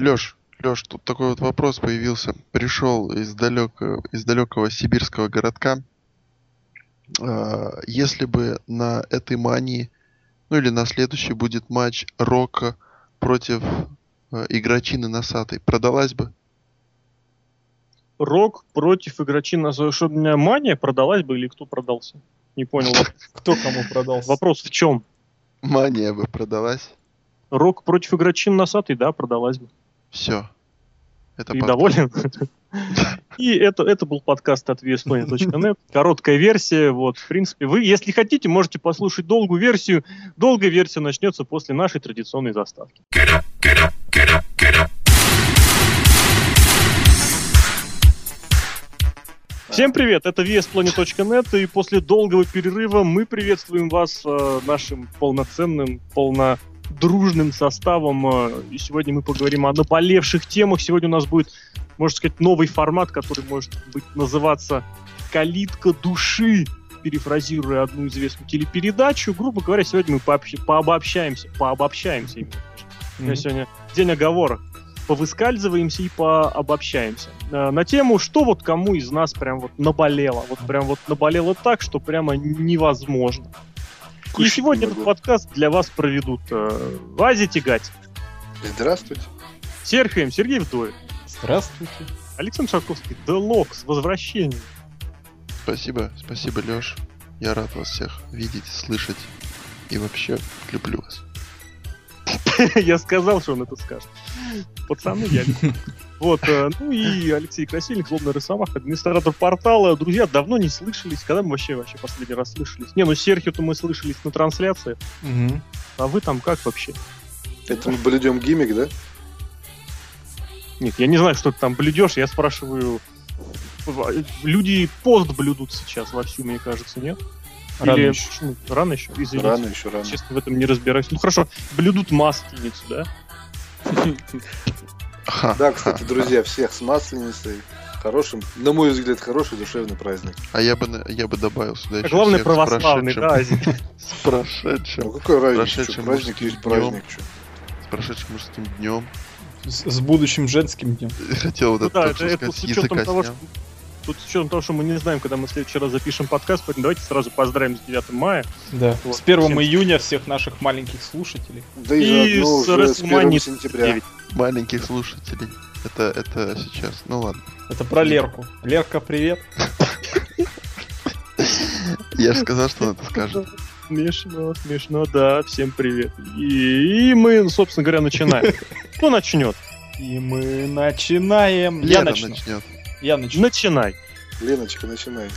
Лёш, Лёш, тут такой вот вопрос появился. Пришел из, далека, из далекого сибирского городка. А, если бы на этой мании, ну или на следующий будет матч Рока против э, игрочины Носатой, продалась бы? Рок против игрочины Что у меня мания продалась бы или кто продался? Не понял. Кто кому продался? Вопрос в чем? Мания бы продалась. Рок против игрочин носатый, да, продалась бы. Все. Это И доволен? И это, это был подкаст от vsplanet.net. Короткая версия. Вот, в принципе, вы, если хотите, можете послушать долгую версию. Долгая версия начнется после нашей традиционной заставки. Всем привет, это VSPlanet.net, и после долгого перерыва мы приветствуем вас э, нашим полноценным, полнодружным составом. Э, и сегодня мы поговорим о наболевших темах. Сегодня у нас будет, можно сказать, новый формат, который может быть называться «Калитка души», перефразируя одну известную телепередачу. Грубо говоря, сегодня мы пообщ... пообобщаемся, пообобщаемся именно. Mm-hmm. сегодня день оговорок повыскальзываемся и пообобщаемся. Э, на тему, что вот кому из нас прям вот наболело. Вот прям вот наболело так, что прямо невозможно. Кушать и сегодня этот подкаст для вас проведут э, Вази Тягать. Здравствуйте. Серхием Сергей Вдовин. Здравствуйте. Александр Шарковский. Делок с возвращением. Спасибо, спасибо, Леш. Я рад вас всех видеть, слышать. И вообще люблю вас. Я сказал, что он это скажет. Пацаны, я Вот, э, ну и Алексей Красильник, злобный рисомах, администратор портала. Друзья, давно не слышались. Когда мы вообще вообще последний раз слышались? Не, ну Серхио-то мы слышались на трансляции. А вы там как вообще? Это мы блюдем гиммик, да? Нет, я не знаю, что ты там блюдешь. Я спрашиваю... Люди пост блюдут сейчас вовсю, мне кажется, нет? Рано Или... еще. Ну, рано еще? Извините. Рано еще, рано. Честно, в этом не разбираюсь. Ну хорошо, блюдут масленицу, да? Да, кстати, друзья, всех с масленицей. Хорошим, на мой взгляд, хороший душевный праздник. А я бы, я бы добавил сюда еще Главный православный, да, С прошедшим. Ну какой разница, праздник есть праздник. С прошедшим мужским днем. С, будущим женским днем. Хотел вот ну, это, да, это, это с учетом того, что Тут с учетом того, что мы не знаем, когда мы в следующий раз запишем подкаст, поэтому давайте сразу поздравим с 9 мая. Да. Вот. С 1 Всем... июня всех наших маленьких слушателей. Да и, и с, уже с 1 сентября. 9. Маленьких слушателей. Это, это сейчас. Ну ладно. Это про Лерку. Лерка, привет. Я же сказал, что он это скажет. Смешно, смешно, да. Всем привет. И, и мы, собственно говоря, начинаем. Кто начнет? И мы начинаем. Лера Я начну. начнет. Я начну. Начинай. Леночка, начинай.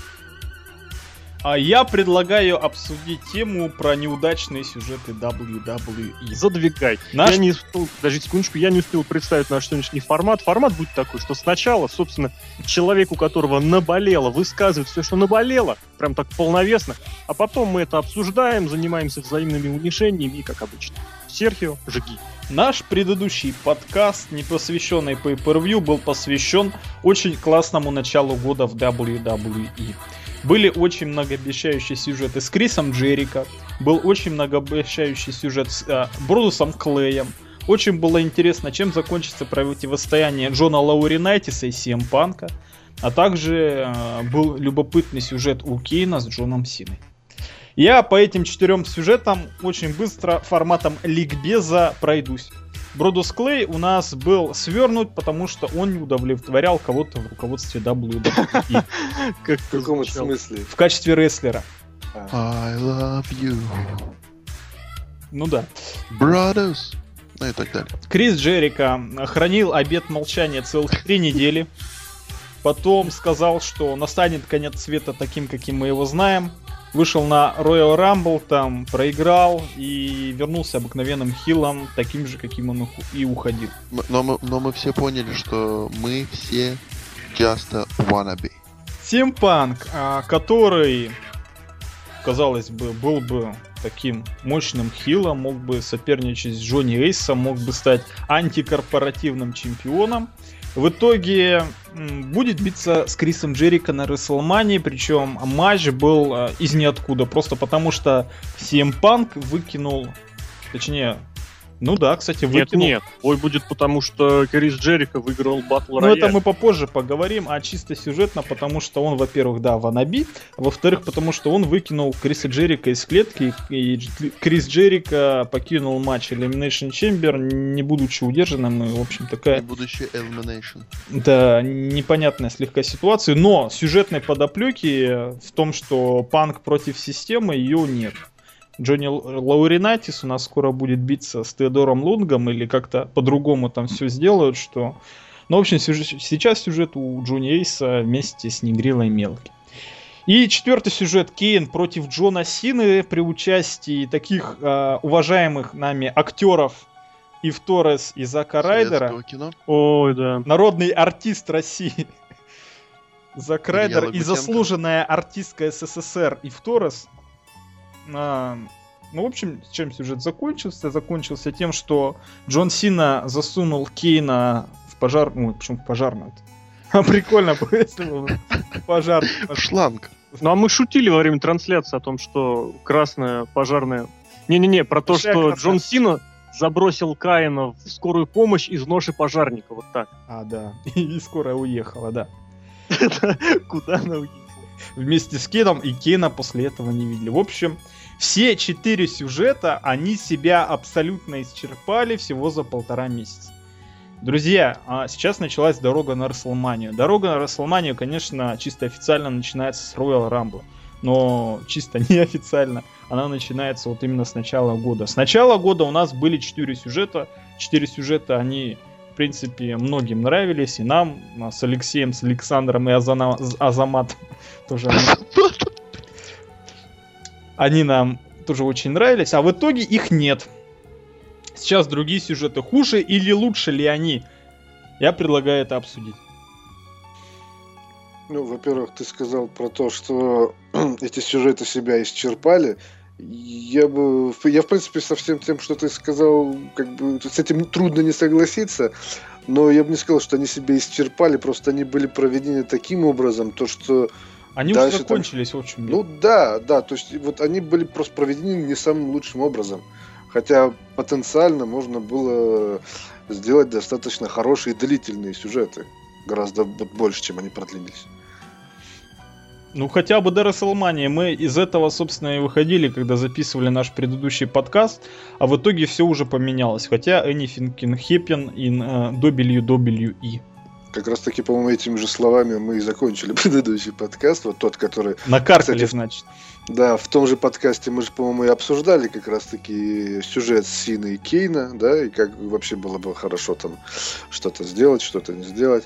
А я предлагаю обсудить тему про неудачные сюжеты WWE. Задвигай. Наш... Я не успел, даже секундочку, я не успел представить наш сегодняшний формат. Формат будет такой, что сначала, собственно, человек, у которого наболело, высказывает все, что наболело, прям так полновесно, а потом мы это обсуждаем, занимаемся взаимными унижениями, как обычно. Серхио, жги. Наш предыдущий подкаст, не посвященный Pay-Per-View, был посвящен очень классному началу года в WWE. Были очень многообещающие сюжеты с Крисом Джерика, был очень многообещающий сюжет с э, Брудусом Клеем, очень было интересно, чем закончится противостояние Джона Лауринайтиса и Сиэм Панка, а также э, был любопытный сюжет у Кейна с Джоном Синой. Я по этим четырем сюжетам очень быстро форматом ликбеза пройдусь. Бродус Клей у нас был свернут, потому что он не удовлетворял кого-то в руководстве WWE. Как в каком смысле? В качестве рестлера. I love you. Ну да. Brothers. Ну и так далее. Крис Джерика хранил обед молчания целых три недели. Потом сказал, что настанет конец света таким, каким мы его знаем вышел на Royal Rumble, там проиграл и вернулся обыкновенным хилом, таким же, каким он и уходил. Но мы, но мы все поняли, что мы все just wannabe. Симпанк, который, казалось бы, был бы таким мощным хилом, мог бы соперничать с Джонни Эйсом, мог бы стать антикорпоративным чемпионом. В итоге будет биться с Крисом Джерика на Рестлмании, причем матч был э, из ниоткуда, просто потому что CM Punk выкинул, точнее, Ну да, кстати, Нет, выкинул. нет. Бой будет потому, что Крис Джерика выиграл батл Ну, это мы попозже поговорим, а чисто сюжетно, потому что он, во-первых, да, ванаби, а во-вторых, потому что он выкинул Криса Джерика из клетки, и Крис Джерика покинул матч Elimination Chamber, не будучи удержанным, и, в общем, такая, будущее Elimination. да, непонятная слегка ситуация, но сюжетной подоплеки в том, что Панк против системы, ее нет. Джонни Лауринатис у нас скоро будет биться с Теодором Лунгом или как-то по-другому там все сделают, что... Ну, в общем, сюжет- сейчас сюжет у Джонни Эйса вместе с Негрилой Мелки. И четвертый сюжет Кейн против Джона Сины при участии таких э, уважаемых нами актеров Ив Торрес и Зака Райдера. Кино. Ой, да. Народный артист России. Зак Райдер и заслуженная артистка СССР Ив Торрес. А, ну, в общем, чем сюжет закончился? Закончился тем, что Джон Сина засунул Кейна в пожар... Ну, почему в пожарную? А прикольно если бы пожар. В шланг. Ну а мы шутили во время трансляции о том, что красная пожарная... Не-не-не, про то, что. Джон Сина забросил Каина в скорую помощь из ноши пожарника. Вот так. А, да. И скоро уехала, да. Куда она уехала? Вместе с Кейном, и Кейна после этого не видели. В общем, все четыре сюжета, они себя абсолютно исчерпали всего за полтора месяца. Друзья, а сейчас началась дорога на Расселманию. Дорога на Расселманию, конечно, чисто официально начинается с Royal Rumble. Но чисто неофициально она начинается вот именно с начала года. С начала года у нас были четыре сюжета. Четыре сюжета, они, в принципе, многим нравились. И нам, с Алексеем, с Александром и Азана- Азаматом тоже они они нам тоже очень нравились, а в итоге их нет. Сейчас другие сюжеты хуже или лучше ли они? Я предлагаю это обсудить. Ну, во-первых, ты сказал про то, что эти сюжеты себя исчерпали. Я бы, я в принципе со всем тем, что ты сказал, как бы с этим трудно не согласиться, но я бы не сказал, что они себя исчерпали, просто они были проведены таким образом, то что, Они Дальше уже там- закончились, в общем. ну да, да, то есть вот они были просто проведены не самым лучшим образом, хотя потенциально можно было сделать достаточно хорошие и длительные сюжеты, гораздо больше, чем они продлились. Ну, хотя бы до Расселмании. Мы из этого, собственно, и выходили, когда записывали наш предыдущий подкаст, а в итоге все уже поменялось. Хотя anything can happen in э, WWE. Как раз таки, по-моему, этими же словами мы и закончили предыдущий подкаст, вот тот, который, Накаркали, Кстати, значит. да, в том же подкасте мы же, по-моему, и обсуждали как раз таки сюжет Сины и Кейна, да, и как вообще было бы хорошо там что-то сделать, что-то не сделать.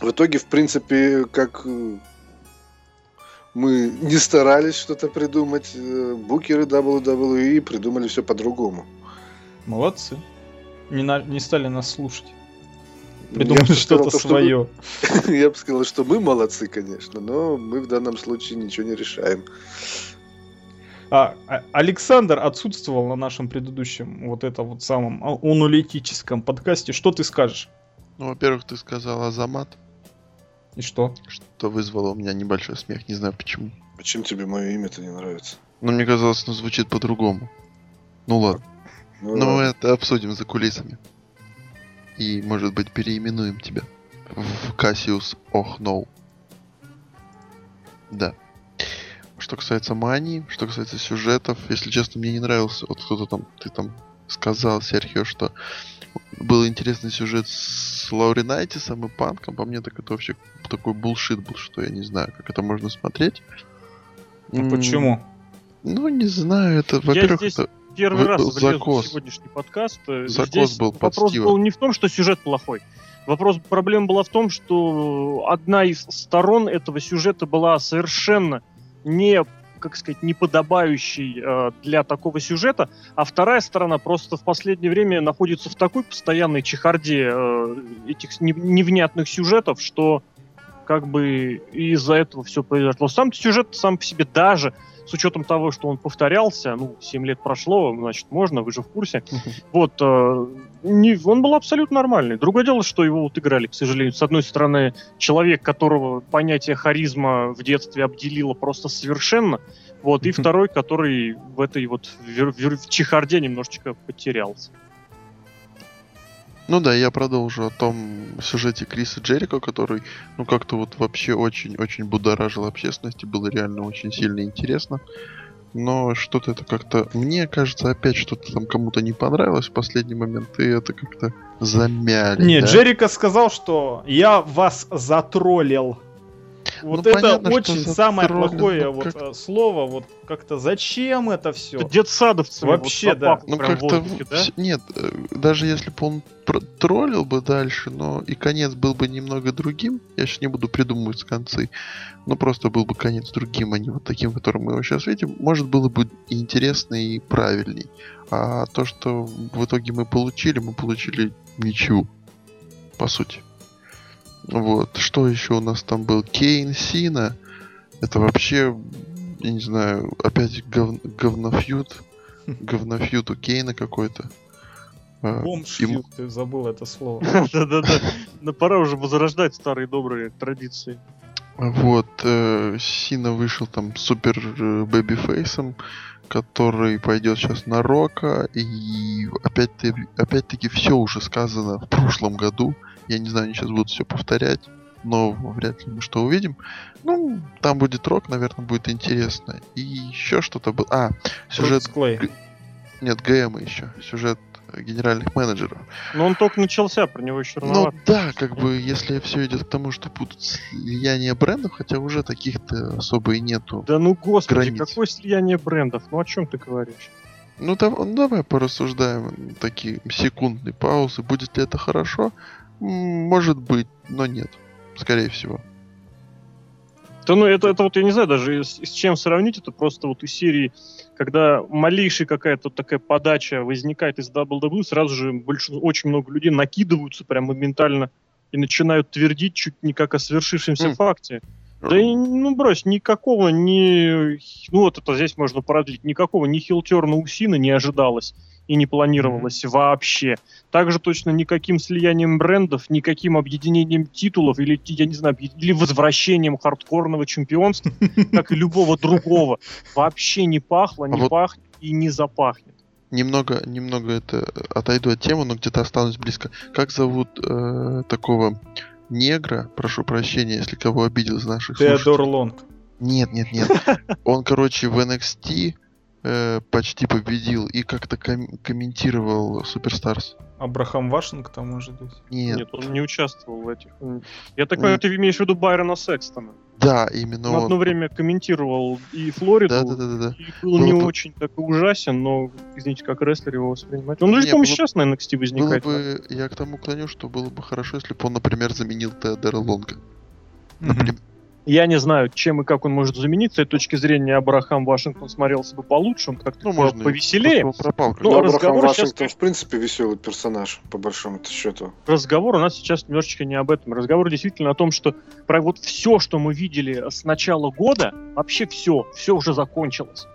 В итоге, в принципе, как э, мы не старались что-то придумать, э, букеры WWE придумали все по-другому. Молодцы. Не, на- не стали нас слушать. Я Придумали что-то то, что мы- свое. Я бы сказал, что мы молодцы, конечно, но мы в данном случае ничего не решаем. А, а- Александр отсутствовал на нашем предыдущем вот это вот самом а- аналитическом подкасте. Что ты скажешь? Ну, во-первых, ты сказал Азамат, И что? что вызвало у меня небольшой смех, не знаю почему. Почему тебе мое имя-то не нравится? Но мне казалось, оно звучит по-другому. Ну ладно. Ну, Ну, ладно. это обсудим за кулисами. И, может быть, переименуем тебя в Кассиус Ох Ноу. Да. Что касается мании, что касается сюжетов, если честно, мне не нравился, вот кто-то там, ты там сказал, Серхио, что был интересный сюжет с Лауринайтисом и Панком, по мне так это вообще такой булшит был, что я не знаю, как это можно смотреть. Ну, почему? Ну, не знаю, это, во-первых, здесь это... Первый Вы- раз закос. в сегодняшний подкаст. Э, Закос Здесь был под вопрос Стива. был не в том, что сюжет плохой. Вопрос, проблема была в том, что одна из сторон этого сюжета была совершенно не, как сказать, неподобающей э, для такого сюжета, а вторая сторона просто в последнее время находится в такой постоянной чехарде э, этих не- невнятных сюжетов, что как бы из-за этого все произошло. Сам сюжет сам по себе даже с учетом того, что он повторялся, ну, 7 лет прошло, значит, можно, вы же в курсе. Вот, э, не, он был абсолютно нормальный. Другое дело, что его вот играли, к сожалению. С одной стороны, человек, которого понятие харизма в детстве обделило просто совершенно, Вот, и второй, который в этой вот в, в, в чехарде немножечко потерялся. Ну да, я продолжу о том сюжете Криса Джерико, который, ну как-то вот вообще очень-очень будоражил общественность, и было реально очень сильно интересно. Но что-то это как-то, мне кажется, опять что-то там кому-то не понравилось в последний момент, и это как-то замяли. Не, да? Джерика сказал, что я вас затроллил. Вот Ну, это понятно, очень самое троллинг, плохое ну, вот как- э, слово. Вот как-то зачем это все? Это детсадовцами Вообще, вот да. Ну как-то воздухе, в- да? нет, э, даже если бы он троллил бы дальше, но и конец был бы немного другим. Я сейчас не буду придумывать концы, но просто был бы конец другим, а не вот таким, которым мы его сейчас видим. Может было бы и интересно и правильней. А то, что в итоге мы получили, мы получили ничего, по сути. Вот. Что еще у нас там был? Кейн Сина. Это вообще, я не знаю, опять гов... говнофьют. Говнофьют у Кейна какой-то. А, Бомж, ему- ты забыл это слово. Да-да-да. Но пора уже возрождать старые добрые традиции. Вот, э, Сина вышел там супер э, babyface'ом, который пойдет сейчас на Рока, и опять-таки, опять-таки все уже сказано в прошлом году. Я не знаю, они сейчас будут все повторять, но вряд ли мы что увидим. Ну, там будет Рок, наверное, будет интересно. И еще что-то было. А, сюжет... Клей. Нет, ГМ еще. Сюжет генеральных менеджеров. Но он только начался, про него еще Ну рановато. да, как бы, если все идет к тому, что будут слияния брендов, хотя уже таких-то особо и нету. Да ну господи, границ. какое слияние брендов? Ну о чем ты говоришь? Ну, дав- ну, давай порассуждаем такие секундные паузы. Будет ли это хорошо? Может быть, но нет. Скорее всего. Да ну это, это вот я не знаю даже с, с чем сравнить, это просто вот из серии, когда малейшая какая-то такая подача возникает из WWE, сразу же больше, очень много людей накидываются прям моментально и начинают твердить чуть не как о свершившемся М. факте. Да и, ну брось, никакого ни... Ну вот это здесь можно продлить. Никакого ни хилтерна у Сина не ожидалось и не планировалось вообще. Также точно никаким слиянием брендов, никаким объединением титулов или, я не знаю, или возвращением хардкорного чемпионства, как и любого другого, вообще не пахло, не А вот- пахнет и не запахнет. Немного, немного это э, отойду от темы, но где-то останусь близко. Как зовут э, такого негра, прошу прощения, если кого обидел из наших Теодор? Лонг. Нет, нет, нет. Он, короче, в NXT э, почти победил и как-то ком- комментировал Суперстарс. Абрахам Вашингтон, может быть. Нет. Нет, он не участвовал в этих. Я так понимаю, ты имеешь в виду Байрона Секстона. Да, именно Он он. одно время комментировал и Флориду, Да, да, да, да, да. И был Было не бы- очень такой ужасен, но, извините, как рестлер его воспринимать. Он даже, по-моему, было- сейчас на NXT Было возникает. бы, я к тому клоню, что было бы хорошо, если бы он, например, заменил Теодора Лонга. Например. Я не знаю, чем и как он может заменить. С этой точки зрения Абрахам Вашингтон смотрелся бы получше, он как-то Ну, можно. повеселее. пропал. как Ну, бы. Абрахам сейчас, Вашингтон, конечно- в принципе, веселый персонаж, по большому счету. Разговор у нас сейчас немножечко не об этом. Разговор действительно о том, что про вот все, что мы видели с начала года, вообще все, все уже закончилось.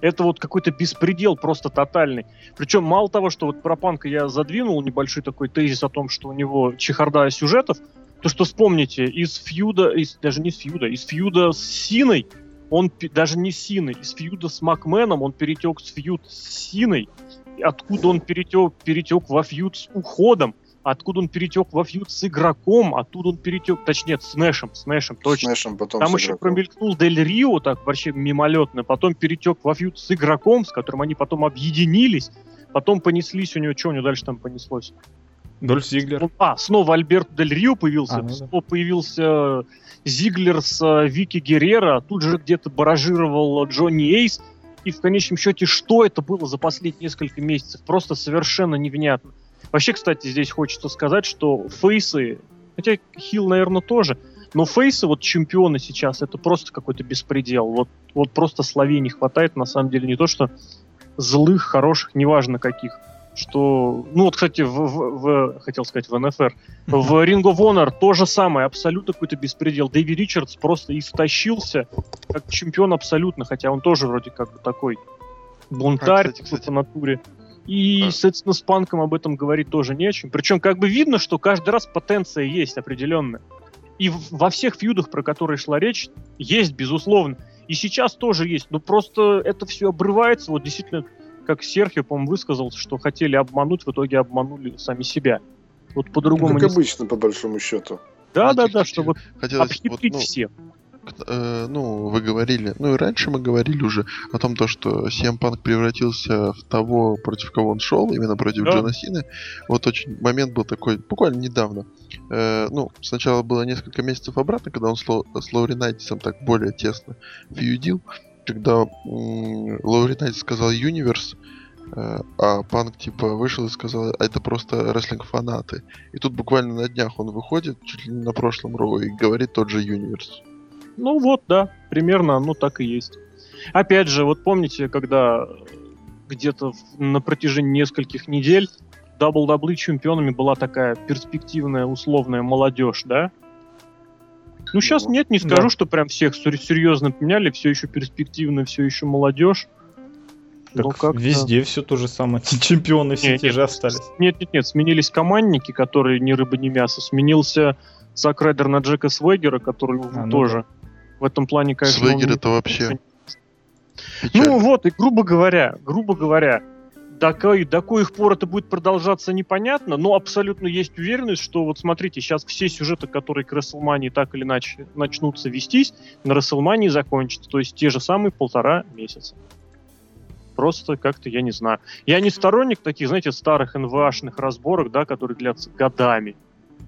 Это вот какой-то беспредел просто тотальный. Причем мало того, что вот про Панка я задвинул небольшой такой тезис о том, что у него чехарда сюжетов, то что вспомните, из фьюда, из, даже не из фьюда, из фьюда с Синой, он даже не с Синой, из фьюда с Макменом он перетек с фьюд с Синой, И откуда он перетек, перетек во фьюд с уходом, откуда он перетек во фьюд с игроком, оттуда он перетек, точнее, с Нэшем, с Нэшем, точно. С Нэшем потом Там с еще игроком. промелькнул Дель Рио, так вообще мимолетно, потом перетек во фьюд с игроком, с которым они потом объединились, потом понеслись у него, что у него дальше там понеслось? Дольф Зиглер. А, снова Альберт Дель Рио появился, А, ну да. снова появился Зиглер с э, Вики Геррера, тут же где-то баражировал Джонни Эйс, и в конечном счете, что это было за последние несколько месяцев, просто совершенно невнятно. Вообще, кстати, здесь хочется сказать, что фейсы, хотя Хилл, наверное, тоже, но фейсы, вот чемпионы сейчас, это просто какой-то беспредел. Вот, вот просто словей не хватает, на самом деле, не то что злых, хороших, неважно каких. Что, ну вот, кстати, в, в- в- хотел сказать, в НФР, в Ring of Honor то же самое, абсолютно какой-то беспредел. Дэви Ричардс просто истощился как чемпион абсолютно, хотя он тоже вроде как бы такой бунтарь А, кстати, такой кстати. по натуре. И, А. соответственно, с Панком об этом говорить тоже не о чем. Причем как бы видно, что каждый раз потенция есть определенная. И во всех фьюдах, про которые шла речь, есть, безусловно. И сейчас тоже есть. Но просто это все обрывается. Вот действительно, как Серхио, по-моему, высказался, что хотели обмануть, в итоге обманули сами себя. Вот по-другому Как не... обычно, по большому счету. Да, да, Хотите- да, что вот Хотелось, вот, обхитрить ну, всех. э, ну, вы говорили, ну и раньше мы говорили уже о том, то, что CM Punk превратился в того, против кого он шел, именно против Да. Джона Сины. Вот очень момент был такой, буквально недавно. Э, ну, сначала было несколько месяцев обратно, когда он с, Ло- с Лоури Найтисом так более тесно фьюдил, когда м, Лоури Найтис сказал Юниверс, э, а Панк типа вышел и сказал, а это просто рестлинг-фанаты. И тут буквально на днях он выходит, чуть ли не на прошлом Роу, и говорит тот же Юниверс. Ну вот, да, примерно оно так и есть. Опять же, вот помните, когда где-то на протяжении нескольких недель WWE чемпионами была такая перспективная условная молодежь, да? Ну, сейчас Ну, нет, не скажу, да. что прям всех сер- серьезно поменяли, все еще перспективно, все еще молодежь. Так Но как-то- везде все то же самое. Чемпионы все те нет, же остались. Нет, нет, нет, сменились командники, которые ни рыба, ни мясо. Сменился Зак Райдер на Джека Свегера, который А, ну тоже. В этом плане, конечно, он Свегер это вообще Ну печально. вот, и грубо говоря, грубо говоря, до, ко- до коих пор это будет продолжаться, непонятно, но абсолютно есть уверенность, что вот смотрите, сейчас все сюжеты, которые к Расселмании так или иначе начнутся вестись, на Расселмании закончатся, то есть те же самые полтора месяца. Просто как-то, я не знаю. Я не сторонник таких, знаете, старых НВАшных разборок, да, которые длятся годами.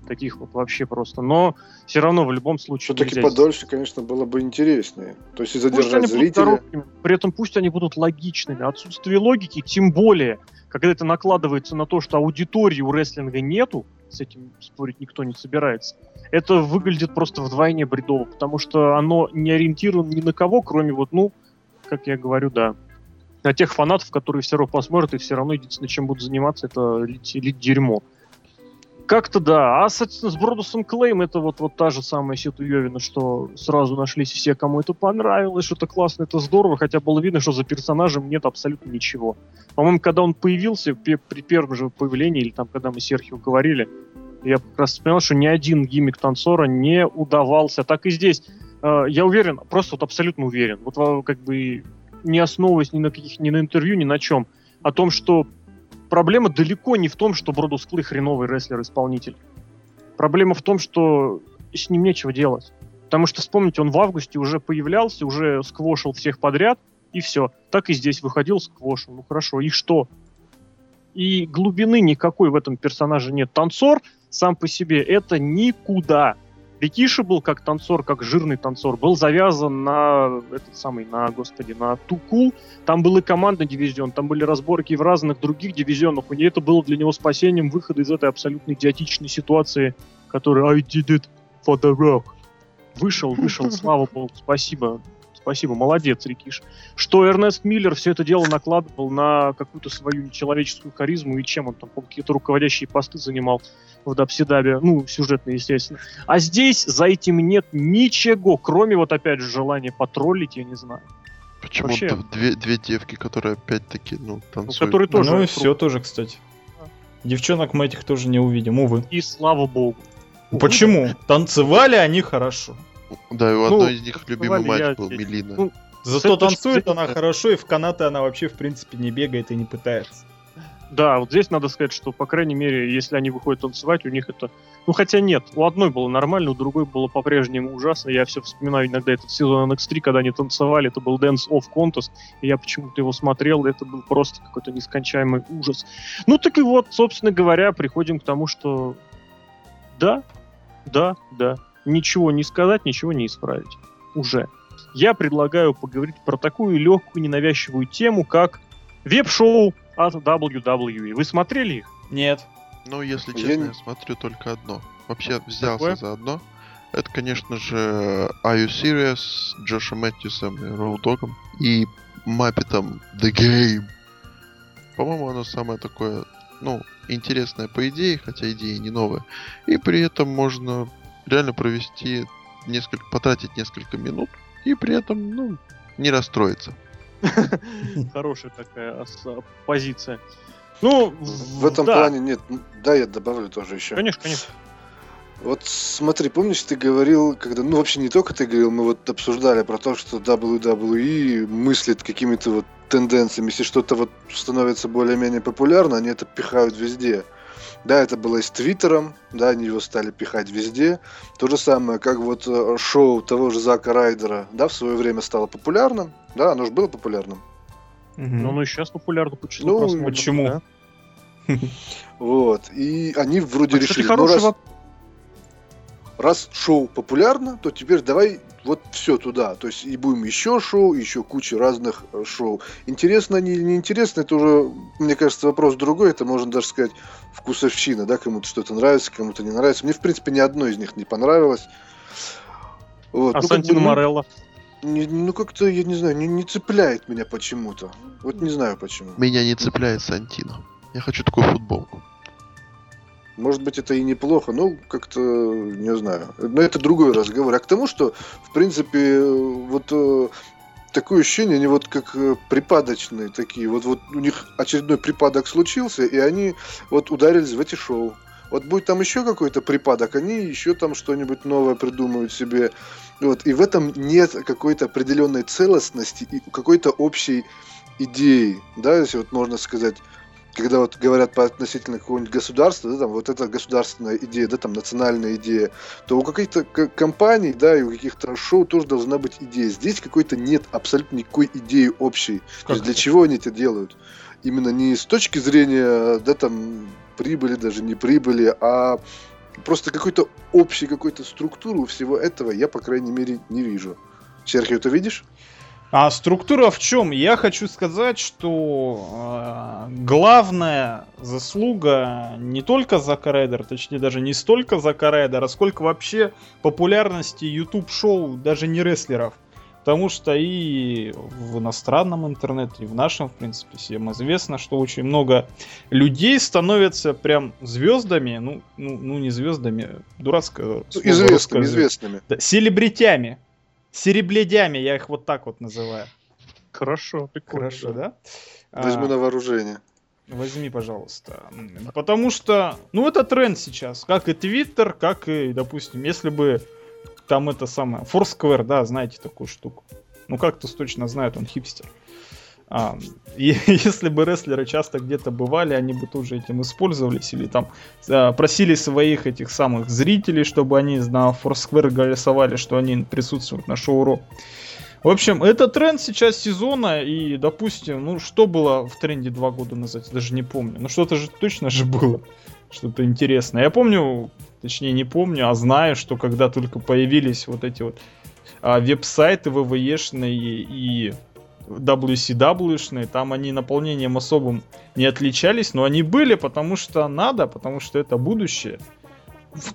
Таких вот вообще просто. Но все равно в любом случае... Все-таки нельзя подольше, конечно, было бы интереснее. То есть и задержать зрителя. короткими, при этом пусть они будут логичными. Отсутствие логики, тем более, когда это накладывается на то, что аудитории у рестлинга нету, с этим спорить никто не собирается, это выглядит просто вдвойне бредово, потому что оно не ориентировано ни на кого, кроме вот, ну, как я говорю, да, на тех фанатов, которые все равно посмотрят и все равно единственное, чем будут заниматься, это лить, лить дерьмо. Как-то да. А, соответственно, с Бродусом Клейм это вот, вот та же самая Ситуевина, что сразу нашлись все, кому это понравилось, что это классно, это здорово, хотя было видно, что за персонажем нет абсолютно ничего. По-моему, когда он появился, пе- при первом же появлении, или там, когда мы с Серхио говорили, я как раз вспоминал, что ни один гиммик танцора не удавался. Так и здесь. Э, Я уверен, просто вот абсолютно уверен, вот во- как бы не основываясь ни на каких, ни на интервью, ни на чем, о том, что проблема далеко не в том, что Бродус Клей хреновый рестлер-исполнитель. Проблема в том, что с ним нечего делать. Потому что, вспомните, он в августе уже появлялся, уже сквошил всех подряд, и все. Так и здесь выходил, сквошил. Ну хорошо, и что? И глубины никакой в этом персонаже нет. Танцор сам по себе это никуда. Рикиши был как танцор, как жирный танцор, был завязан на этот самый, на, господи, на Тукул. Там был и командный дивизион, там были разборки в разных других дивизионах. И это было для него спасением выхода из этой абсолютно идиотичной ситуации, которая I did it for the rock. Вышел, вышел, слава богу, спасибо. Спасибо, молодец, Рикиш. Что Эрнест Миллер все это дело накладывал на какую-то свою нечеловеческую харизму, и чем он там, какие-то руководящие посты занимал в Дабсидабе, ну, сюжетно, естественно. А здесь за этим нет ничего, кроме вот опять же желания потроллить, я не знаю. Почему вообще- две, две девки, которые опять-таки, ну, танцуют? которые тоже ну и все тоже, кстати. Девчонок мы этих тоже не увидим, увы. И слава богу. Почему? Танцевали они хорошо. Да, и у Ну, одной из них любимый танцевали я матч был. Мелина. Ну, Зато танцует она хорошо, и в канаты она вообще, в принципе, не бегает и не пытается. Да, вот здесь надо сказать, что, по крайней мере, если они выходят танцевать, у них это... Ну, хотя нет, у одной было нормально, у другой было по-прежнему ужасно. Я все вспоминаю иногда этот сезон NX3, когда они танцевали, это был Dance of Contest, и я почему-то его смотрел, и это был просто какой-то нескончаемый ужас. Ну, так и вот, собственно говоря, приходим к тому, что да, да, да, ничего не сказать, ничего не исправить. Уже. Я предлагаю поговорить про такую легкую, ненавязчивую тему, как веб-шоу от WWE. Вы смотрели их? Нет. Ну, если Я честно, не- я смотрю только одно. Вообще взялся Какое? за одно. Это, конечно же, Are You Serious с Джошем Мэтьюсом и Роудогом и Маппетом The Game. По-моему, оно самое такое, ну, интересное по идее, хотя идеи не новые. И при этом можно реально провести несколько, потратить несколько минут и при этом, ну, не расстроиться. Хорошая такая позиция. Ну, В этом да, плане нет. Да, я добавлю тоже еще. Конечно, конечно. Вот смотри, помнишь, ты говорил, когда, ну вообще не только ты говорил, мы вот обсуждали про то, что WWE мыслит какими-то вот тенденциями, если что-то вот становится более-менее популярно, они это пихают везде. Да, это было и с Твиттером, да, они его стали пихать везде. То же самое, как вот э, шоу того же Зака Райдера, да, в свое время стало популярным. Да, оно же было популярным. Ну, оно и сейчас популярно по числу Ну, почему? да. Вот. И они вроде кстати, решили, ну, раз, раз шоу популярно, то теперь давай вот все туда. То есть и будем еще шоу, еще куча разных э, шоу. Интересно они или не интересно, это уже, мне кажется, вопрос другой. Это можно даже сказать вкусовщина, да, кому-то что-то нравится, кому-то не нравится. Мне, в принципе, ни одно из них не понравилось. Вот. А ну, как бы, ну, Морелло? не- ну, как-то, я не знаю, не, не цепляет меня почему-то. Вот не знаю почему. Меня не цепляет Сантино. Я хочу такую футболку. Может быть, это и неплохо, но как-то, не знаю. Но это другой разговор. А к тому, что, в принципе, вот э, такое ощущение, они вот как э, припадочные такие. Вот, вот у них очередной припадок случился, и они вот ударились в эти шоу. Вот будет там еще какой-то припадок, они еще там что-нибудь новое придумают себе. Вот. И в этом нет какой-то определенной целостности и какой-то общей идеи. Да, если вот можно сказать, когда вот говорят по относительно какого-нибудь государства, да, там вот эта государственная идея, да, там национальная идея, то у каких-то компаний, да, и у каких-то шоу тоже должна быть идея. Здесь какой-то нет абсолютно никакой идеи общей. То Как есть для чего они это делают? Именно не с точки зрения, да, там, прибыли, даже не прибыли, а просто какой-то общей какой-то структуры у всего этого я, по крайней мере, не вижу. Серхио, ты видишь? А структура в чем? Я хочу сказать, что э, главная заслуга не только Зака Райдера, точнее даже не столько Зака Райдера, сколько вообще популярности YouTube шоу даже не рестлеров. Потому что и в иностранном интернете, и в нашем, в принципе, всем известно, что очень много людей становятся прям звездами, ну, ну, ну не звездами, дурацкое Ну, известными, русское. известными. Да, селебритями. Серебледями, я их вот так вот называю. Хорошо, прикольно. Хорошо, да? Возьму А, на вооружение. Возьми, пожалуйста. Потому что, ну, это тренд сейчас. Как и Твиттер, как и, допустим, если бы там это самое... Foursquare, да, знаете такую штуку. Ну, как-то точно знает, он хипстер. А, и если бы рестлеры часто где-то бывали, они бы тоже этим использовались или там а, просили своих этих самых зрителей, чтобы они на Foursquare голосовали, что они присутствуют на шоу Ро. В общем, это тренд сейчас сезона, и, допустим, ну, что было в тренде два года назад, я даже не помню. Ну, что-то же точно же было, что-то интересное. Я помню, точнее, не помню, а знаю, что когда только появились вот эти вот а, веб-сайты ВВЕшные и WCW-шные, там они наполнением особым не отличались, но они были, потому что надо, потому что это будущее.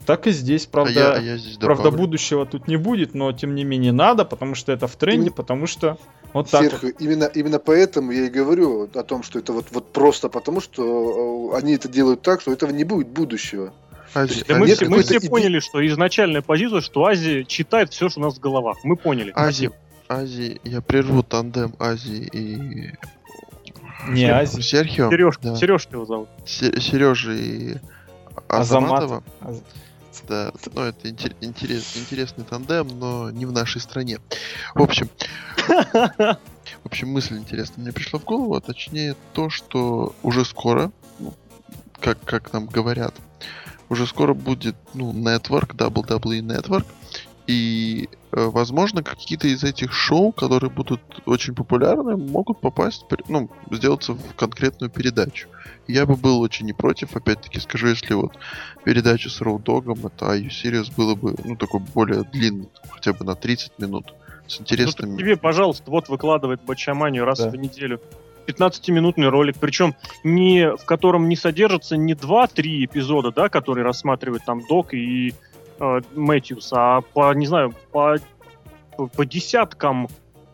Так и здесь, правда, а я, а я здесь Правда, добавлю. будущего тут не будет, но тем не менее надо, потому что это в тренде, потому что вот так. Серхио, именно, именно поэтому я и говорю о том, что это вот, вот просто потому, что э, они это делают так, что этого не будет будущего. Азия, Да мы, нет все, мы все поняли, что изначальная позиция, что Азия читает все, что у нас в головах. Мы поняли. Азия, Азии, я прерву тандем Азии и Не Азии. Серхио, Сережка, да. Сережка его зовут. Сережи и Азамат. Азаматова. А- Да, ну это интер- интерес- интересный тандем, но не в нашей стране. В общем, в общем, мысль интересная мне пришла в голову, а точнее то, что уже скоро, как, как нам говорят, уже скоро будет, ну, Network, WWE Network, и, возможно, какие-то из этих шоу, которые будут очень популярны, могут попасть, ну, сделаться в конкретную передачу. Я бы был очень не против, опять-таки скажу, если вот передача с Роудогом, это IU Series было бы, ну, такой более длинный, хотя бы на 30 минут, с Ну, интересными... так тебе, пожалуйста, вот выкладывает Бачаманию раз Да. в неделю. 15-минутный ролик, причем не, в котором не содержится не 2-3 эпизода, да, которые рассматривают там Док и э, Мэтьюс, а по, не знаю, по, по, по десяткам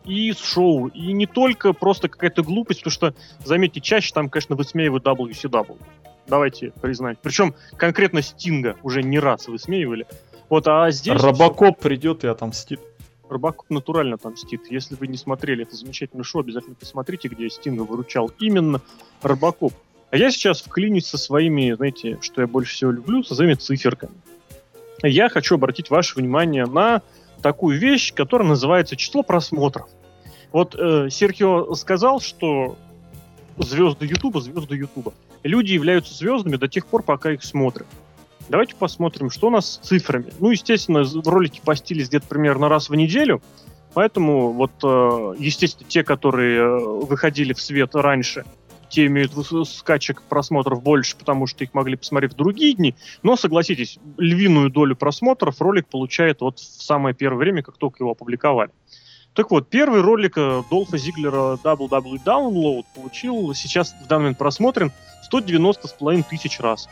и с шоу, и не только просто какая-то глупость, потому что, заметьте, чаще там, конечно, высмеивают WCW. Давайте признать. Причем конкретно Стинга уже не раз высмеивали. Вот, а здесь... Робокоп придет и отомстит. Рыбаков натурально там мстит. Если вы не смотрели это замечательное шоу, обязательно посмотрите, где Стинга выручал именно Рыбаков. А я сейчас вклинюсь со своими, знаете, что я больше всего люблю, со своими циферками. Я хочу обратить ваше внимание на такую вещь, которая называется число просмотров. Вот э, Серхио сказал, что звезды Ютуба, звезды Ютуба. Люди являются звездами до тех пор, пока их смотрят. Давайте посмотрим, что у нас с цифрами. Ну, естественно, ролики постились где-то примерно раз в неделю, поэтому вот, э, естественно, те, которые э, выходили в свет раньше, те имеют скачек просмотров больше, потому что их могли посмотреть в другие дни. Но, согласитесь, львиную долю просмотров ролик получает вот в самое первое время, как только его опубликовали. Так вот, первый ролик э, Долфа Зиглера WW Download получил, сейчас в данный момент просмотрен 190 с половиной тысяч раз.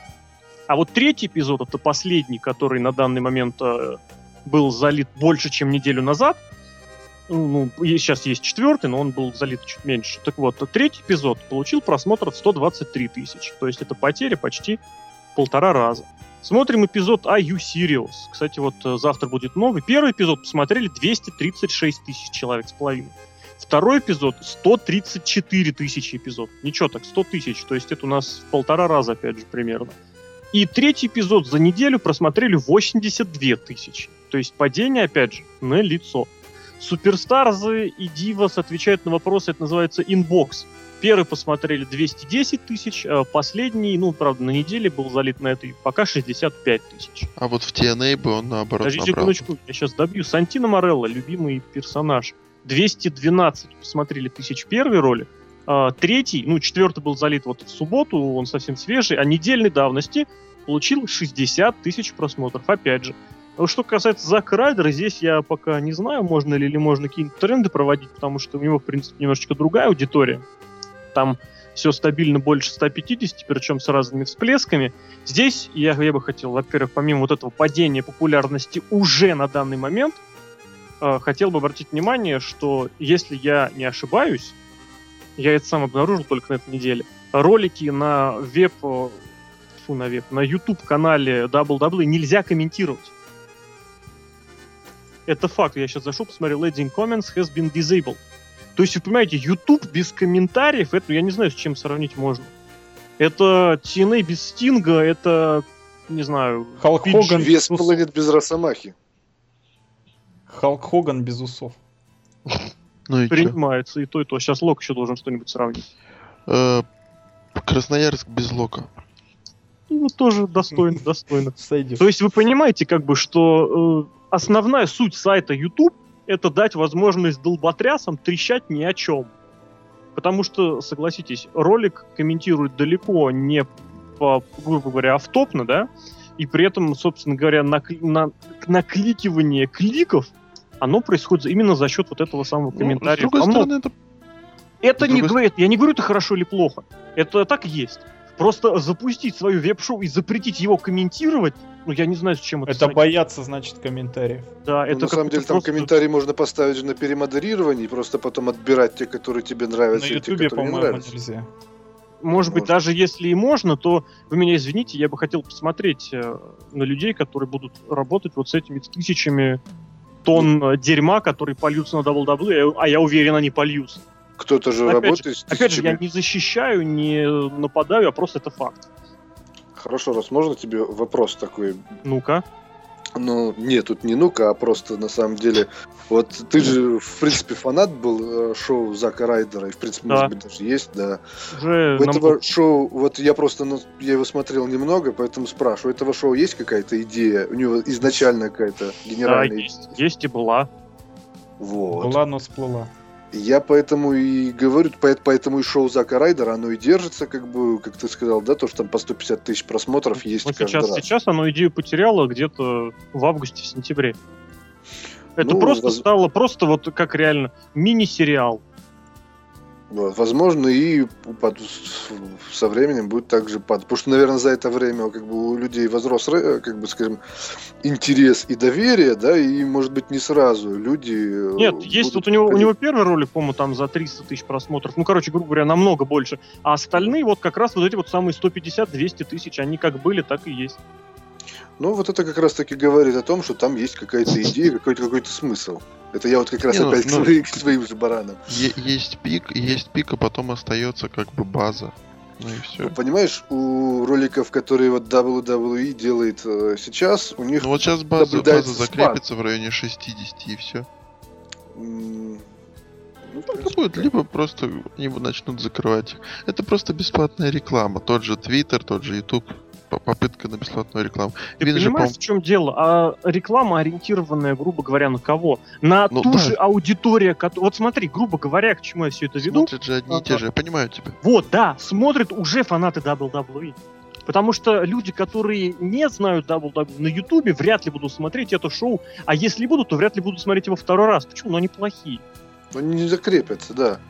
А вот третий эпизод, это последний, который на данный момент э, был залит больше, чем неделю назад, ну, сейчас есть четвертый, но он был залит чуть меньше. Так вот, третий эпизод получил просмотров 123 тысячи. То есть это потеря почти полтора раза. Смотрим эпизод You Serious? Кстати, вот э, завтра будет новый. Первый эпизод посмотрели 236 тысяч человек с половиной. Второй эпизод 134 тысячи эпизод. Ничего так, 100 тысяч. То есть это у нас в полтора раза, опять же, примерно. И третий эпизод за неделю просмотрели 82 тысячи. То есть падение, опять же, на лицо. Superstars'ы и Divas отвечают на вопросы, это называется Inbox. Первый посмотрели 210 тысяч, а последний, ну, правда, на неделе был залит на этой, пока 65 тысяч. А вот в TNA бы он наоборот Подожди секундочку, я сейчас добью. Сантино Морелло, любимый персонаж. 212 посмотрели тысяч первый ролик, а, третий, ну, четвертый был залит вот в субботу, он совсем свежий, а недельной давности получил 60 тысяч просмотров, опять же. А что касается Зака Райдера, здесь я пока не знаю, можно ли или можно какие-нибудь тренды проводить, потому что у него, в принципе, немножечко другая аудитория. Там все стабильно больше 150, причем с разными всплесками. Здесь я, я бы хотел, во-первых, помимо вот этого падения популярности уже на данный момент, э, хотел бы обратить внимание, что если я не ошибаюсь, я это сам обнаружил только на этой неделе, ролики на веб, фу, на веб, на YouTube канале Double нельзя комментировать. Это факт. Я сейчас зашел, посмотрел, Leading Comments has been disabled. То есть, вы понимаете, YouTube без комментариев, это я не знаю, с чем сравнить можно. Это TNA без Стинга, это, не знаю... Халк Хоган без Планет без Росомахи. Халк Хоган без усов. Ну и Принимается и то, и то. Сейчас Лок еще должен что-нибудь сравнить. Э, Красноярск без Лока. Ну, тоже достойно, достойно. То есть вы понимаете, как бы, что э, основная суть сайта YouTube это дать возможность долботрясам трещать ни о чем. Потому что, согласитесь, ролик комментирует далеко не по, грубо говоря, автопно, да, и при этом, собственно говоря, на, на, накликивание кликов, оно происходит именно за счет вот этого самого комментария. Ну, с другой стороны, это... Это не говорит, я не говорю, это хорошо или плохо. Это так есть. Просто запустить свое веб-шоу и запретить его комментировать, ну я не знаю, с чем это. Это бояться, значит, комментариев. Да, ну, это на самом деле там просто... комментарии можно поставить на перемодерирование и просто потом отбирать те, которые тебе нравятся, на и те, которые не нравятся. Нельзя. Может быть, даже если и можно, то вы меня извините, я бы хотел посмотреть э, на людей, которые будут работать вот с этими тысячами тонн ну. дерьма, которые польются на WWE, а я уверен, они польются. Кто-то же опять работает же, Опять же, я не защищаю, не нападаю, а просто это факт. Хорошо, раз можно тебе вопрос такой? Ну-ка. Ну, нет, тут не ну-ка, а просто на самом деле. Вот ты же, в принципе, фанат был э, шоу Зака Райдера, и, в принципе, да. может быть, даже есть, да. Уже у этого нам... шоу, вот я просто, ну, я его смотрел немного, поэтому спрашиваю, у этого шоу есть какая-то идея? У него изначально какая-то генеральная да, есть, идея? есть и была. Вот. Была, но сплыла. Я поэтому и говорю, поэтому и шоу Зака Райдера, оно и держится, как бы, как ты сказал, да, то, что там по 150 тысяч просмотров есть вот сейчас, раз. Сейчас оно идею потеряло где-то в августе-сентябре. Это ну, просто воз... стало просто вот как реально мини-сериал. Возможно, и под, со временем будет также падать. Потому что, наверное, за это время как бы, у людей возрос, как бы, скажем, интерес и доверие, да, и, может быть, не сразу люди... Э, Нет, есть вот у него, у него первый ролик, по-моему, там за 300 тысяч просмотров. Ну, короче, грубо говоря, намного больше. А остальные вот как раз вот эти вот самые 150-200 тысяч, они как были, так и есть. Ну, вот это как раз таки говорит о том, что там есть какая-то идея, какой-то какой-то смысл. Это я вот как раз не, ну, опять ну, к, своим, к своим же баранам. Есть пик, есть пик, а потом остается как бы база. Ну и все. Ну, понимаешь, у роликов, которые вот WWE делает э, сейчас, у них Ну вот сейчас база, база закрепится в районе 60 и все. ну, Так и будет, либо просто они начнут закрывать их. Это просто бесплатная реклама. Тот же Twitter, тот же YouTube. По- Попытка на бесплатную рекламу. Ты Вин же, понимаешь, по-моему, в чем дело? А реклама ориентированная, грубо говоря, на кого? На Ну ту да. же аудиторию, кото- Вот смотри, грубо говоря, к чему я все это веду. смотрят же одни и те же. Я понимаю тебя. Вот, да, смотрят уже фанаты WWE. Потому что люди, которые не знают WWE на Ютубе, вряд ли будут смотреть это шоу. А если будут, то вряд ли будут смотреть его второй раз. Почему? Ну, они плохие. Они не закрепятся, да.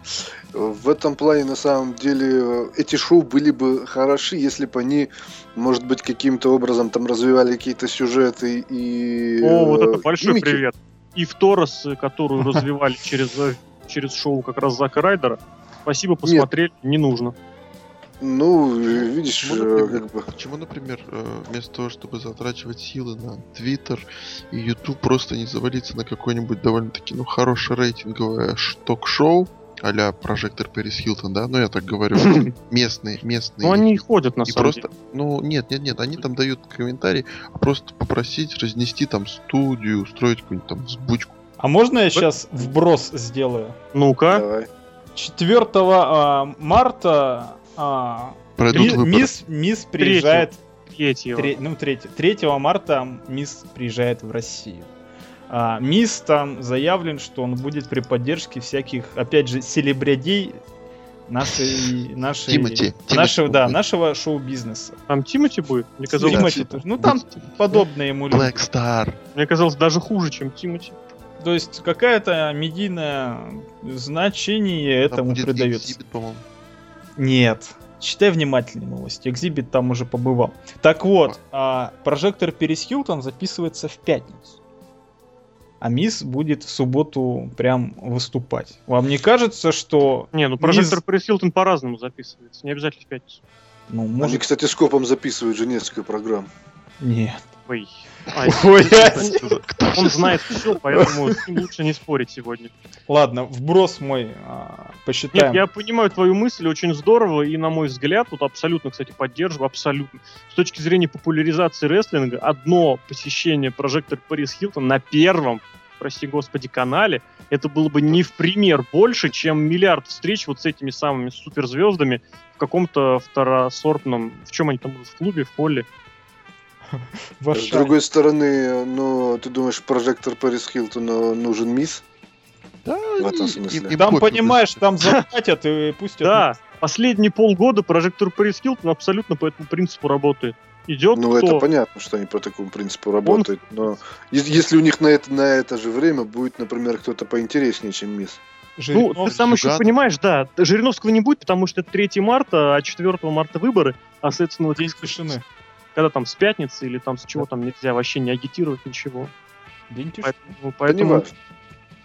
В этом плане, на самом деле, э, эти шоу были бы хороши, если бы они, может быть, каким-то образом там развивали какие-то сюжеты и... О, вот э, это большой гиммики. привет. И в Торос, э, которую развивали через, э, через шоу как раз Зака Райдера. Спасибо, посмотрели, не нужно. Ну, видишь, Почему, э, например, как бы... почему, например, э, вместо того, чтобы затрачивать силы на Twitter и YouTube, просто не завалиться на какое-нибудь довольно-таки, ну, хорошее рейтинговое ток-шоу а-ля прожектор Пэрис Хилтон, да? Ну, я так говорю. Местные, местные. Ну, они и ходят, на И самом просто, деле. ну, нет, нет, нет, они там дают комментарий, а просто попросить разнести там студию, устроить какую-нибудь там взбучку. А можно я сейчас вброс сделаю? Ну-ка. Давай. 4 а, марта а, Пройдут ми- выборы. мисс, мисс приезжает... Третьего. тре- ну, 3, 3 марта мисс приезжает в Россию. А, мисс там заявлен, что он будет при поддержке всяких, опять же, селебрядей нашей, нашей, Тимати, Тимати нашего, да, будет. нашего шоу-бизнеса. Там Тимати будет? Мне казалось, Тимати тоже. Ну там подобные ему люди. Black Star. мне казалось даже хуже, чем Тимати. То есть какая-то медийное значение Там этому будет придается. Exhibit, по-моему. Нет. Читай внимательно новости. Экзибит там уже побывал. Так вот, а, прожектор Перес Хилтон записывается в пятницу. А мисс будет в субботу прям выступать. Вам не кажется, что... Не, ну прожектор Мисс- Пэрис Хилтон по-разному записывается. Не обязательно в пятницу. Ну, Они, может... кстати, скопом записывают же несколько программ. Нет. Ой. А, Ой, он знает все, поэтому с ним лучше не спорить сегодня. Ладно, вброс мой а, посчитаем. Нет, я понимаю твою мысль, очень здорово, и на мой взгляд, вот абсолютно, кстати, поддерживаю, абсолютно. С точки зрения популяризации рестлинга, одно посещение прожектор Парис Хилтон на первом, прости господи, канале, это было бы не в пример больше, чем миллиард встреч вот с этими самыми суперзвездами в каком-то второсортном, в чем они там, в клубе, в холле. С другой стороны, ну, ты думаешь, прожектор Пэрис Хилтона нужен мисс? Да, В этом и- смысле. и- и Там, понимаешь, там заплатят и пустят. Да, последние полгода прожектор Парис Хилтон абсолютно по этому принципу работает. Идет Ну, кто? это понятно, что они по такому принципу работают. Но ес- если у них на это, на это же время будет, например, кто-то поинтереснее, чем мисс. Ну, Жириновский. ты сам еще понимаешь, да, Жириновского не будет, потому что это 3 марта, а 4 марта выборы, а, соответственно, вот День сказать, тишины. Когда там с пятницы или там с чего там нельзя вообще не агитировать ничего. Поэтому, Это не поэтому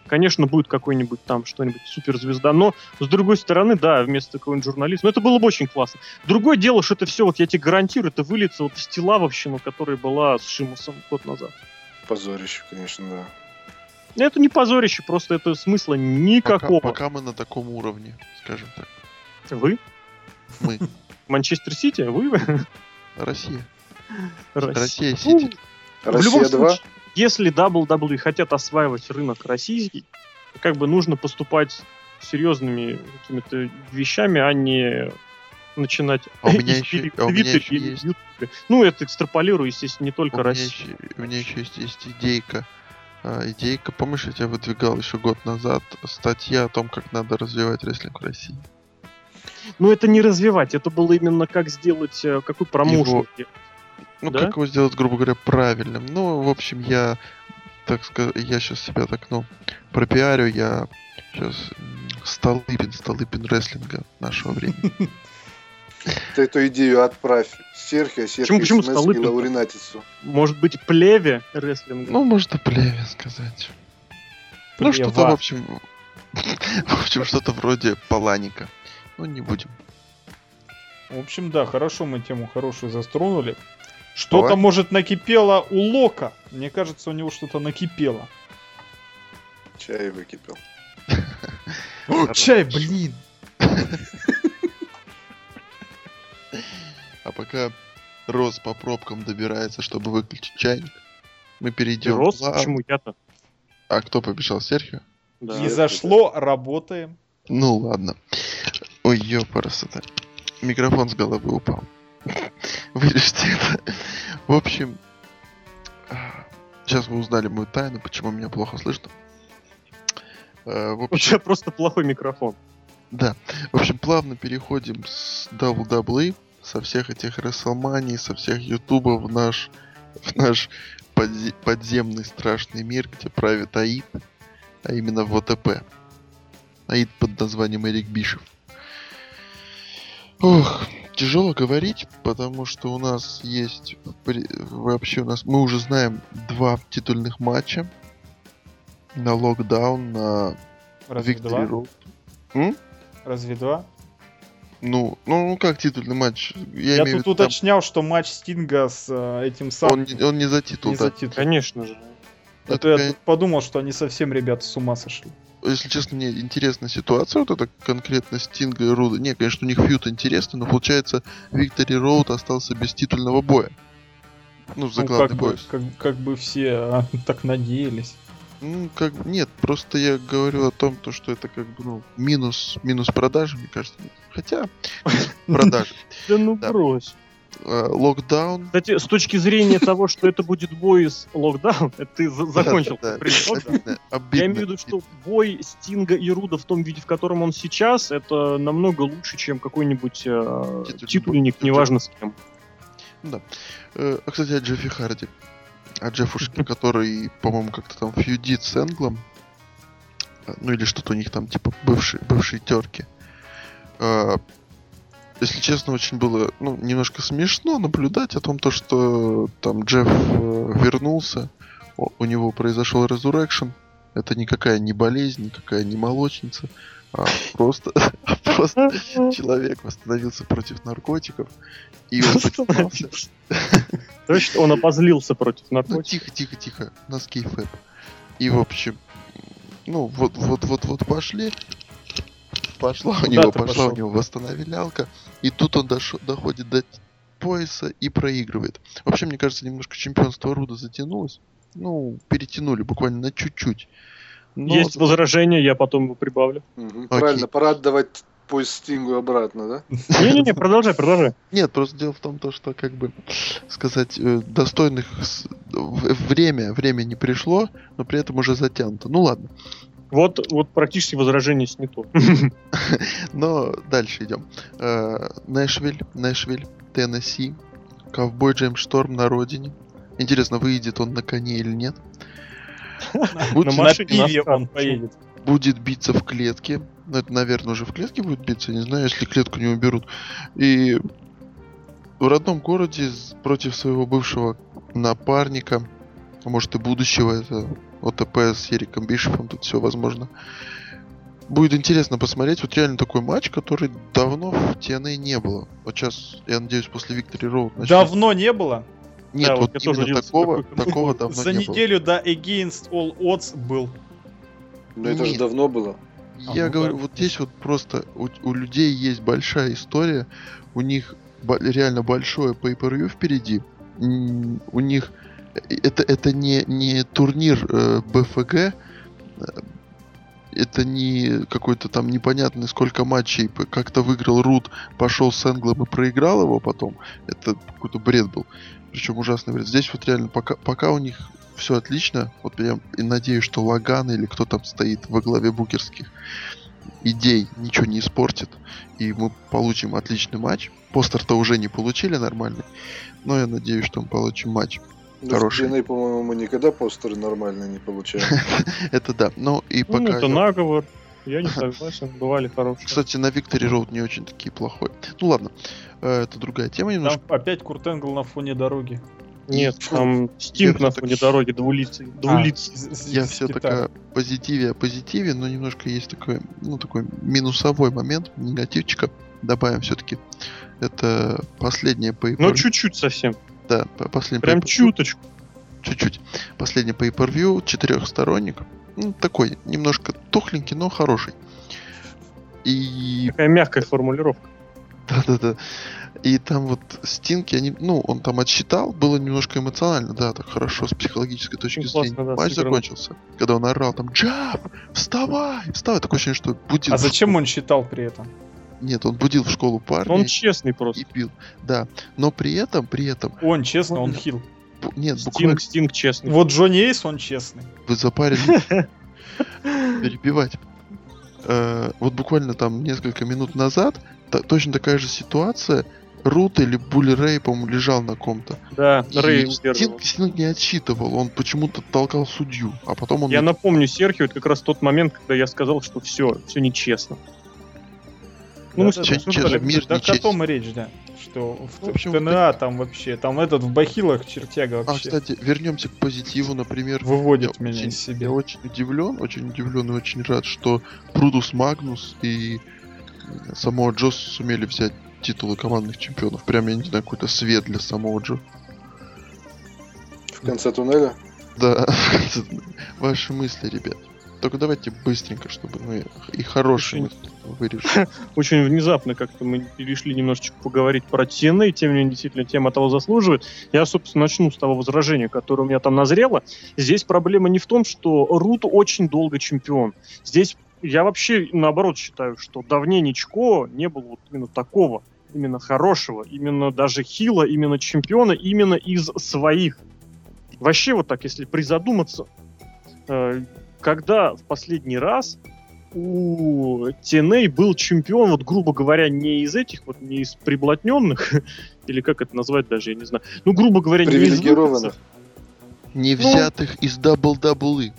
конечно, будет какой-нибудь там что-нибудь суперзвезда, но с другой стороны, да, вместо какого-нибудь журналиста, ну это было бы очень классно. Другое дело, что это все, вот я тебе гарантирую, это выльется вот в стилавовщину, которая была с Шимусом год назад. Позорище, конечно, да. Это не позорище, просто это смысла Пока, никакого. пока мы на таком уровне, скажем так. Вы? Мы, Манчестер Сити? Вы? Россия. Россия. Ну, Сити. В любом Россия 2. случае, если WWE хотят осваивать рынок российский, как бы нужно поступать серьезными какими-то вещами, а не начинать А у меня еще- а у меня еще или есть-. Ну, это экстраполирую, естественно, не У только меня, Россию. еще, у меня еще есть, есть идейка. А, идейка, помнишь, я тебя выдвигал еще год назад статья о том, как надо развивать рестлинг в России. Но это не развивать, это было именно как сделать, э, какой промоушен. Его-. Ну, Да? как его сделать, грубо говоря, правильным. Ну, в общем, я, так сказать, я сейчас себя так, ну, пропиарю, я сейчас Столыпин, Столыпин рестлинга нашего времени. Ты эту идею отправь Серхио, Серхио Почему- почему и Столыпин? Лауринатису. Может быть, плеве рестлинга? Ну, может, и плеве сказать. Ну, что-то, в общем, в общем, что-то вроде Паланика. Ну, не будем. В общем, да, хорошо мы тему хорошую застронули. Что-то, может, накипело у Лока. Мне кажется, у него что-то накипело. Чай выкипел. О, чай, блин! А пока Рос по пробкам добирается, чтобы выключить чайник, мы перейдем Рос? Почему я-то? А кто побежал? Серхио? Да. Не зашло, работаем. Ну ладно. Ой, ёпарасота. Микрофон с головы упал. Вырежьте это. В общем, сейчас вы узнали мою тайну, почему меня плохо слышно. Э, В У общем, тебя просто плохой микрофон. да. В общем, плавно переходим с WWE, со всех этих WrestleMania, со всех Ютуба в наш, в наш подзе- подземный страшный мир, где правит Аид, а именно в ОТП. Аид под названием Эрик Бишев. Ох, тяжело говорить, потому что у нас есть вообще у нас мы уже знаем два титульных матча на локдаун, на Разве Victory два? Road. М? Разве два? Ну, ну, ну как титульный матч? Я, Я, тут виду, там уточнял, что матч Стинга с э, этим он, самым не- он не за титул, не да. за титул. Конечно же. А Это, то я кон- тут подумал, что они совсем, ребята, с ума сошли. Если честно, мне интересная ситуация, вот это конкретно Стинга и Руда. Не, конечно, у них фьют интересный, но получается, Виктори Роуд остался без титульного боя. Ну, за Ну, главный как, бы, пояс. как, как бы все а, так надеялись. Ну, как бы, нет, просто я говорю о том, то, что это как бы, ну, минус, минус продажи, мне кажется. Хотя, продажи. Да ну брось. Э, Локдаун. Кстати, с точки зрения того, что это будет бой с локдаун, ты за- закончил. Да, да, да? Я имею в виду, что бой Стинга и Руда в том виде, в котором он сейчас, это намного лучше, чем какой-нибудь э, титульник, неважно с кем. Э, А, кстати, о Джеффи Харди. О Джеффушке, который, по-моему, как-то там фьюдит с Энглом. Ну или что-то у них там, типа, бывшие, бывшие терки. Если честно, очень было, ну, немножко смешно наблюдать о том, то, что там Джефф э, вернулся, у него произошел resurrection. Это никакая не болезнь, никакая не молочница, а просто, а просто человек восстановился против наркотиков. И он поднимался. Точно, он обозлился против Ну, наркотиков. тихо, тихо, тихо. На скейфэп. И, в общем, ну, вот, вот, вот, вот пошли. Пошла у Куда него, ты пошла у него восстановлялка. И тут он доходит до пояса и проигрывает. Вообще, мне кажется, немножко чемпионство Руда затянулось. Ну, перетянули буквально на чуть-чуть. Но Есть за- возражения, я потом его прибавлю. Окей. Правильно, пора отдавать поезд Стингу обратно, да? Не-не-не, продолжай, продолжай. Нет, просто дело в том, то, что, как бы, сказать, э, достойных время, время не пришло, но при этом уже затянуто. Ну ладно. Вот, вот практически возражение снято. Но дальше идем. Э, Нэшвиль, Нэшвиль, Теннесси, Ковбой Джеймс Шторм на родине. Интересно, выйдет он на коне или нет? Будет, На пиве он поедет. будет биться в клетке. Ну, это, наверное, уже в клетке будет биться, не знаю, если клетку не уберут. И в родном городе против своего бывшего напарника, а может и будущего, это ОТП с Эриком Бишефом, тут все возможно. Будет интересно посмотреть, вот реально такой матч, который давно в TNA не было. Вот сейчас, я надеюсь, после Road начнется. Давно не было. Нет, Да, вот, вот именно такого, такого давно За не было. неделю до Against All Odds был. Но это же давно было. А, Я ну говорю, так. вот здесь вот просто у, у людей есть большая история, у них бо- реально большое pay-per-view впереди, М, у них это, это не, не турнир э, БФГ, э, это не какой-то там непонятный сколько матчей, как-то выиграл Рут, пошел с Энглом и проиграл его потом, это какой-то бред был, причем ужасный бред. Здесь вот реально пока, пока у них все отлично, вот я и надеюсь, что Лаган или кто там стоит во главе букерских идей ничего не испортит, и мы получим отличный матч. Постер-то уже не получили нормальный, но я надеюсь, что мы получим матч. Хороший. TNA, по-моему, мы никогда постеры нормально не получаем. Это да. Ну и Ну, пока... это я- наговор. Я не согласен, бывали хорошие. Кстати, на Victory Road не очень такие плохой. Ну ладно, э, это другая тема Там немножко. опять Курт Энгл на фоне дороги. Нет, там Стинг на фоне дороги двулицый. А, Я все такая позитиве, о позитиве, но немножко есть такой, ну, такой минусовой момент, негативчика. Добавим все-таки. Это последнее pay Ну, чуть-чуть совсем. Да, по- последнее Прям pay-per-view. чуточку. чуть-чуть. Последний pay-per-view, четырехсторонник. Ну, такой, немножко тухленький, но хороший. И Такая мягкая формулировка. Да-да-да. И там вот Стинки, они, ну, он там отсчитал, было немножко эмоционально, да, так хорошо, с психологической точки зрения. классно, да, Матч сыграно. закончился, когда он орал там, Джаб, вставай, вставай. Такое ощущение, что будил. А зачем он считал при этом? Нет, он будил в школу парня Он честный просто. и бил. Да, но при этом, при этом, Он честно, он Буквально. хил. нет, буквально Стинг, Стинг честный. Вот Джонни Эйс, он честный. вы запарили перебивать. Э, Вот буквально там несколько минут назад точно такая же ситуация. Рут или Булли Рэй, по-моему, лежал на ком-то. Да, И Рэй. Стинг, Стинг не отсчитывал, он почему-то толкал судью, а потом он... Я напомню Серхио, это как раз тот момент, когда я сказал, что все, все нечестно. Ну, мы Да, с- да, че- да. че- Так- мир так нечестен. о том и речь, да. Что в, В общем, в ТНА там вообще, там этот в бахилах чертяга А, вообще кстати, вернемся к позитиву, например. выводит я меня очень- из себя. Я очень удивлен, очень удивлен и очень рад, что Брудус Магнус и самого Джо сумели взять титулы командных чемпионов. Прям, я не знаю, какой-то свет для самого Джо. В конце туннеля. Да, ваши мысли, ребят. Только давайте быстренько, чтобы мы и хорошие Очень- вырежем. Очень внезапно как-то мы перешли немножечко поговорить про TNA, тем не менее, действительно, тема того заслуживает. Я, собственно, начну с того возражения, которое у меня там назрело. Здесь проблема не в том, что Рут очень долго чемпион. Здесь я вообще, наоборот, считаю, что давненечко не было вот именно такого, именно хорошего, именно даже хила, именно чемпиона, именно из своих. Вообще вот так, если призадуматься, э, когда в последний раз у TNA был чемпион, вот грубо говоря, не из этих, вот не из приблотненных, или как это назвать даже, я не знаю. Ну, грубо говоря, не из выходцев, Не взятых из WWE.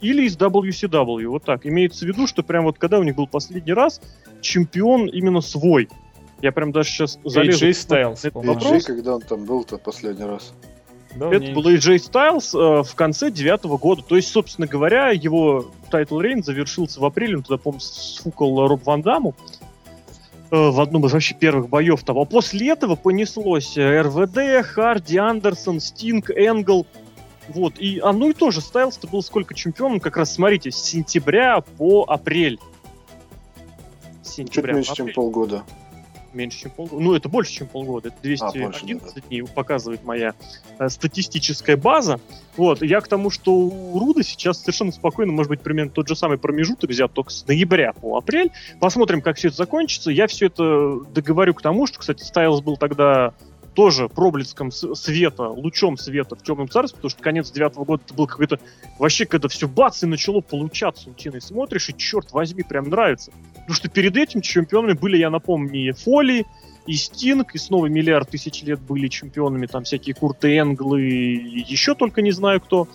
или из WCW, вот так. Имеется в виду, что прям вот когда у них был последний раз, чемпион именно свой. Я прям даже сейчас залезу AJ Styles, этот вопрос. AJ, когда он там был-то последний раз? Да, Это был AJ Styles э, в конце девятого года. То есть, собственно говоря, его title reign завершился в апреле. Он туда, помню, сфукал Роб Ван Даму э, в одном из вообще первых боев того. А после этого понеслось э, РВД, Харди, Андерсон, Стинг, Энгл. Вот, и, а ну и тоже, Стайлс-то был сколько чемпионом, как раз, смотрите, с сентября по апрель. С Чуть сентября меньше, по чем апрель. полгода. Меньше, чем полгода. Ну, это больше, чем полгода. Это 211 А, больше, да, дней показывает моя э, статистическая база. Вот, я к тому, что у Руда сейчас совершенно спокойно может быть примерно тот же самый промежуток взят только с ноября по апрель. Посмотрим, как все это закончится. Я все это договорю к тому, что, кстати, Стайлз был тогда тоже проблеском света, лучом света в темном царстве, потому что конец девятого года это был какой-то вообще, когда все бац и начало получаться у Тины. Смотришь, и черт возьми, прям нравится. Потому что перед этим чемпионами были, я напомню, и Фоли, и Стинг, и снова миллиард тысяч лет были чемпионами, там всякие Курты Энглы, и еще только не знаю кто.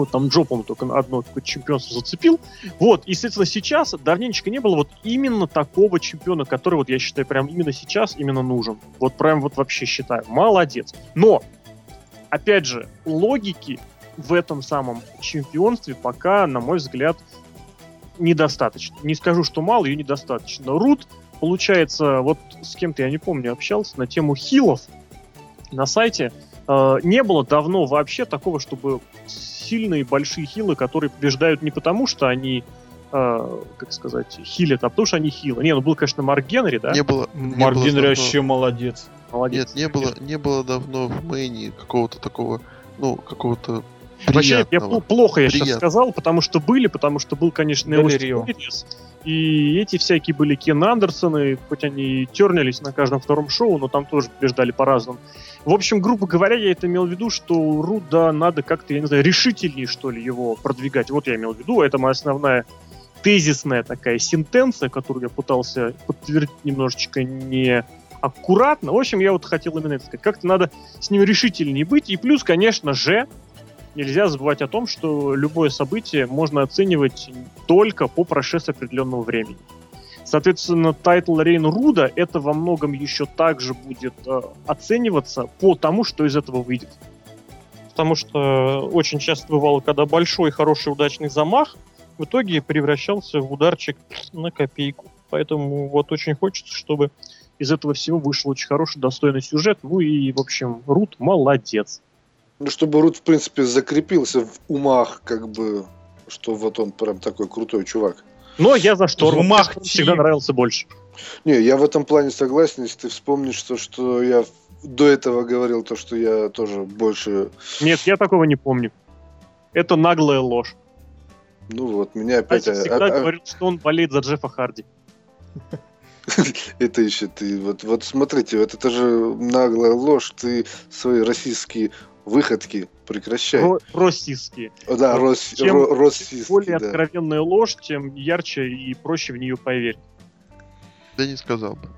Вот там Джо, по-моему, только одно какое-то чемпионство зацепил. Вот, и, соответственно, сейчас давненько не было вот именно такого чемпиона, который, вот я считаю, прям именно сейчас именно нужен. Вот прям вот вообще считаю. Молодец. Но, опять же, логики в этом самом чемпионстве пока, на мой взгляд, недостаточно. Не скажу, что мало, ее недостаточно. Рут, получается, вот с кем-то, я не помню, общался на тему хилов на сайте. Э, не было давно вообще такого, чтобы сильные большие хилы, которые побеждают не потому, что они э, как сказать, хилят, а потому что они хилы. Не, ну был, конечно, Марк Генри, да? Не было... не Марк было Генри вообще молодец. Молодец. Нет, не было, не было давно в Мэйне какого-то такого, ну, какого-то Вообще, я плохо я сейчас сказал, потому что были, потому что был, конечно, Дель Рио. Перес, и эти всякие были Кен Андерсоны, хоть они и тернились на каждом втором шоу, но там тоже побеждали по-разному. В общем, грубо говоря, я это имел в виду, что Руда надо как-то, я не знаю, решительнее, что ли, его продвигать. Вот я имел в виду, это моя основная тезисная такая сентенция, которую я пытался подтвердить немножечко не аккуратно. В общем, я вот хотел именно это сказать. Как-то надо с ним решительнее быть. И плюс, конечно же, нельзя забывать о том, что любое событие можно оценивать только по прошествии определенного времени. Соответственно, title reign Руда это во многом еще также будет э, оцениваться по тому, что из этого выйдет. Потому что очень часто бывало, когда большой, хороший, удачный замах в итоге превращался в удар чик на копейку. Поэтому вот очень хочется, чтобы из этого всего вышел очень хороший, достойный сюжет. Ну и, в общем, Рут молодец. Ну, чтобы Рут, в принципе, закрепился в умах, как бы, что вот он прям такой крутой чувак. Но я за шторм. В умах Мне всегда нравился больше. Не, я в этом плане согласен, если ты вспомнишь то, что я до этого говорил, то, что я тоже больше... Нет, я такого не помню. Это наглая ложь. Ну вот, меня опять... Кстати, всегда а- а- говорил, что он болеет за Джеффа Харди. Это еще ты... Вот, вот смотрите, вот это же наглая ложь. Ты свои российские выходки прекращай. Ро- Российские. Да, рос, чем ро- российские, Более да. откровенная ложь, тем ярче и проще в нее поверить. Да не сказал бы.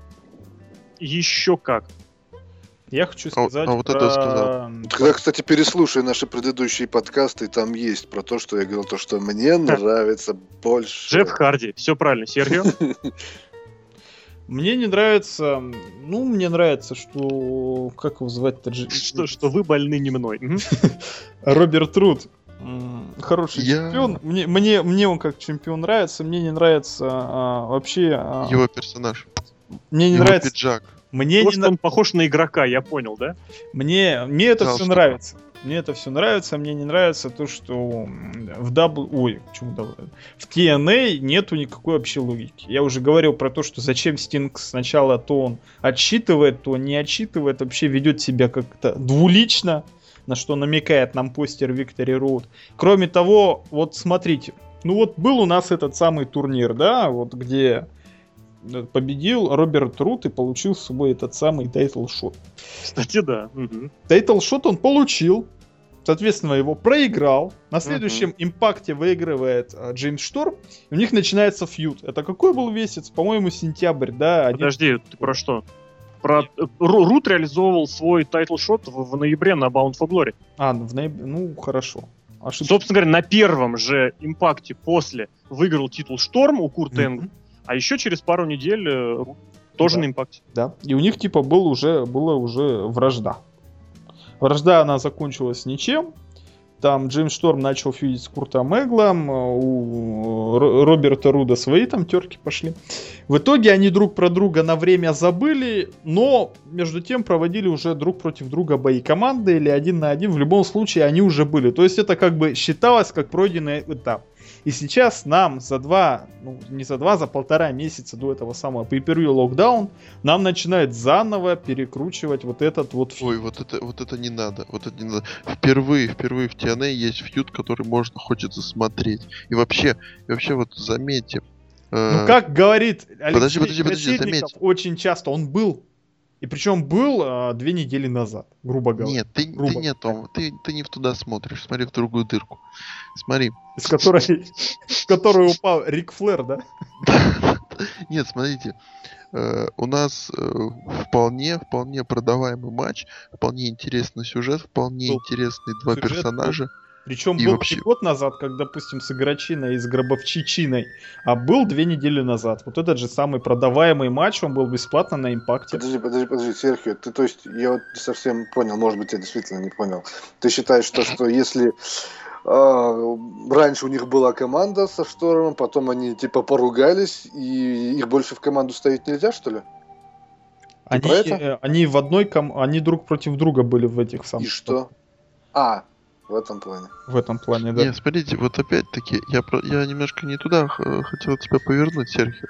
Еще как. Я хочу А- сказать а вот про... это сказал. Когда, кстати, переслушай наши предыдущие подкасты, там есть про то, что я говорил, то, что мне нравится больше. Джефф Харди. Все правильно. Серхио? Мне не нравится... Ну, мне нравится, что... Как его звать-то? Что, что вы больны не мной. Роберт Руд. М, Хороший Я- чемпион. Мне, мне, мне он как чемпион нравится. Мне не нравится а, вообще... а, Его персонаж. мне не его нравится... пиджак. Мне не, Просто на- он похож на игрока, я понял, да? мне, мне это все Галстук. нравится. Мне это все нравится, мне не нравится то, что в W... Ой, почему W? В TNA нету никакой вообще логики. Я уже говорил про то, что зачем Стинг сначала то он отсчитывает, то не отсчитывает, вообще ведет себя как-то двулично, на что намекает нам постер Victory Road. Кроме того, вот смотрите, ну вот был у нас этот самый турнир, да, вот где победил Роберт Рут и получил с собой этот самый title shot. Кстати, да. Мгм. Title shot он получил. Соответственно, его проиграл. На следующем Impact'е выигрывает а, Джеймс Шторм. И у них начинается feud. Это какой был месяц? По-моему, сентябрь, да? один- Подожди, ты про что? Про... э, Ру- Рут реализовывал свой title shot в, в ноябре на Bound for Glory. А, ну, в ноябре. Ну, хорошо. Ошибся. Собственно говоря, на первом же Impact'е после выиграл титул Шторм у Курта Мгм. Энгла, а еще через пару недель э, тоже Да. на Impact'е. Да. И у них, типа, был уже, была уже вражда. Вражда, она закончилась ничем. Там Джеймс Шторм начал фьюдить с Куртом Эглом, э, у Ро- Роберта Руда свои там терки пошли. В итоге они друг про друга на время забыли, но между тем проводили уже друг против друга бои команды или один на один. В любом случае они уже были. То есть это как бы считалось как пройденный этап. И сейчас нам за два, ну не за два, за полтора месяца до этого самого пейпервью локдаун нам начинают заново перекручивать вот этот вот фьюд. Ой, вот это, вот это не надо. Вот это не надо. Впервые, впервые в TNA есть фьюд, который можно хочется смотреть. И вообще, и вообще вот заметьте. э, Ну как говорит Алексей подожди, подожди, подожди, заметь. очень часто он был. И причем был а, две недели назад, грубо говоря. Нет, ты, грубо ты не о том, ты, ты не в туда смотришь, смотри в другую дырку. Смотри. Из которой, в которую упал Рик Флэр, да? Нет, смотрите, э, у нас э, вполне, вполне продаваемый матч, вполне интересный сюжет, вполне Был. интересные два Сюжет был. Причем И был вообще- не год назад, как, допустим, с Игрочиной и с Гробовчичиной, а был две недели назад. Вот этот же самый продаваемый матч, он был бесплатно на импакте. Подожди, подожди, подожди, Серхио, ты, то есть, я вот не совсем понял, может быть, я действительно не понял. Ты считаешь, то, что если а, раньше у них была команда со Штормом, потом они типа поругались, и их больше в команду ставить нельзя, что ли? Они, э, они в одной ком... они друг против друга были в этих самых. И что? А, в этом плане. В этом плане, да. Не, смотрите, вот опять-таки, я, про- я немножко не туда х- хотел тебя повернуть, Серхио.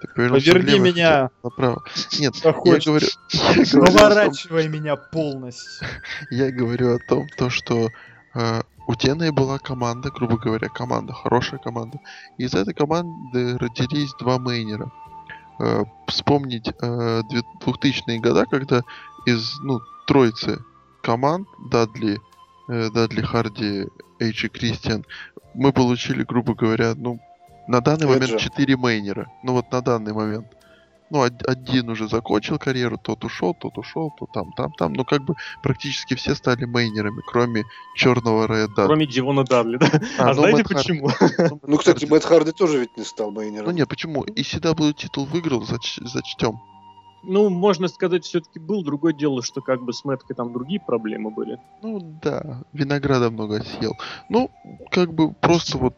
Ты Поверни влево, меня. направо. Нет, я говорю, я говорю, о том, меня полностью. я говорю о том, то, что э, у TNA была команда, грубо говоря, команда, хорошая команда. И из этой команды родились два мейнера. Э, вспомнить э, две- 2000-е года, когда из ну, троицы команд Дадли, э, Дадли Харди, Эйдж и Кристиан, мы получили, грубо говоря, ну, на данный момент Эджа. 4 мейнера. Ну вот на данный момент. Ну, од- один уже закончил карьеру, тот ушел, тот ушел, то там, там, там. Ну, как бы практически все стали мейнерами, кроме черного Рэя Дадли. Кроме Дивона Дадли, да? А, ну, знаете Мэтт почему? Ну, Ну, кстати. Мэтт Харди тоже ведь не стал мейнером. Ну, нет, почему? И CW титул выиграл, зач- зачтем. Ну, можно сказать, все-таки был. Другое дело, что как бы с Мэткой там другие проблемы были. Ну да, винограда много съел. Ну, как бы просто вот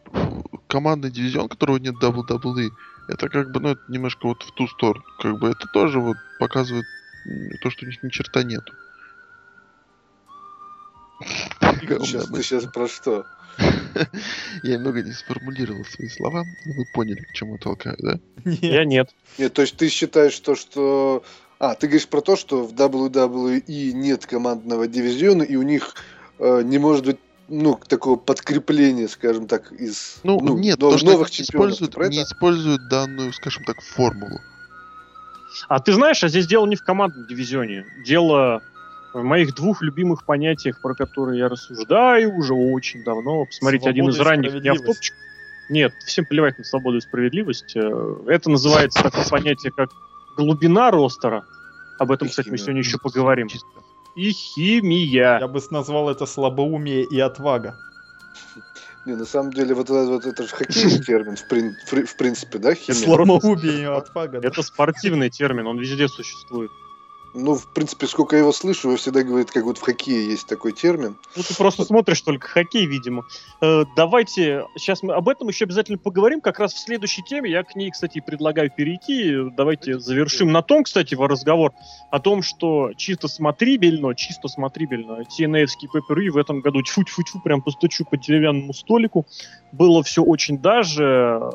командный дивизион, которого нет WWE, это как бы, ну, это немножко вот в ту сторону. Как бы это тоже вот показывает то, что у них ни черта нету. Сейчас, ты сейчас про что? Я немного не сформулировал свои слова, но вы поняли, к чему толкаю, да? Я нет. Нет, то есть ты считаешь то, что... А, ты говоришь про то, что в WWE нет командного дивизиона, и у них э, не может быть ну, такого подкрепления, скажем так, из Ну, нет, нов- то, что новых чемпионов. используют, не это? используют данную, скажем так, формулу. А ты знаешь, а здесь дело не в командном дивизионе. Дело в моих двух любимых понятиях, про которые я рассуждаю уже очень давно. Посмотрите, один из Свобода ранних справедливость. неавтопчиков. Нет, всем плевать на свободу и справедливость. Э, Это называется такое понятие, как глубина ростера. Об этом, И кстати, мы химия. сегодня еще поговорим. И химия. Я бы назвал это слабоумие и отвага. Не, на самом деле, вот, это- вот это же хоккейный термин, в, прин- в- в принципе, да, химия? Слабоумие и отвага. да. Это спортивный термин, он везде существует. Ну, в принципе, сколько я его слышу, его всегда говорят, как вот в хоккее есть такой термин. Ну, ты просто смотришь только хоккей, видимо. Э, давайте, сейчас мы об этом еще обязательно поговорим, как раз в следующей теме. Я к ней, кстати, предлагаю перейти. Давайте завершим на том, кстати, разговор о том, что чисто смотрибельно, чисто смотрибельно, TNA-евский пепперы в этом году тьфу-тьфу-тьфу, прям постучу по деревянному столику. Было все очень даже.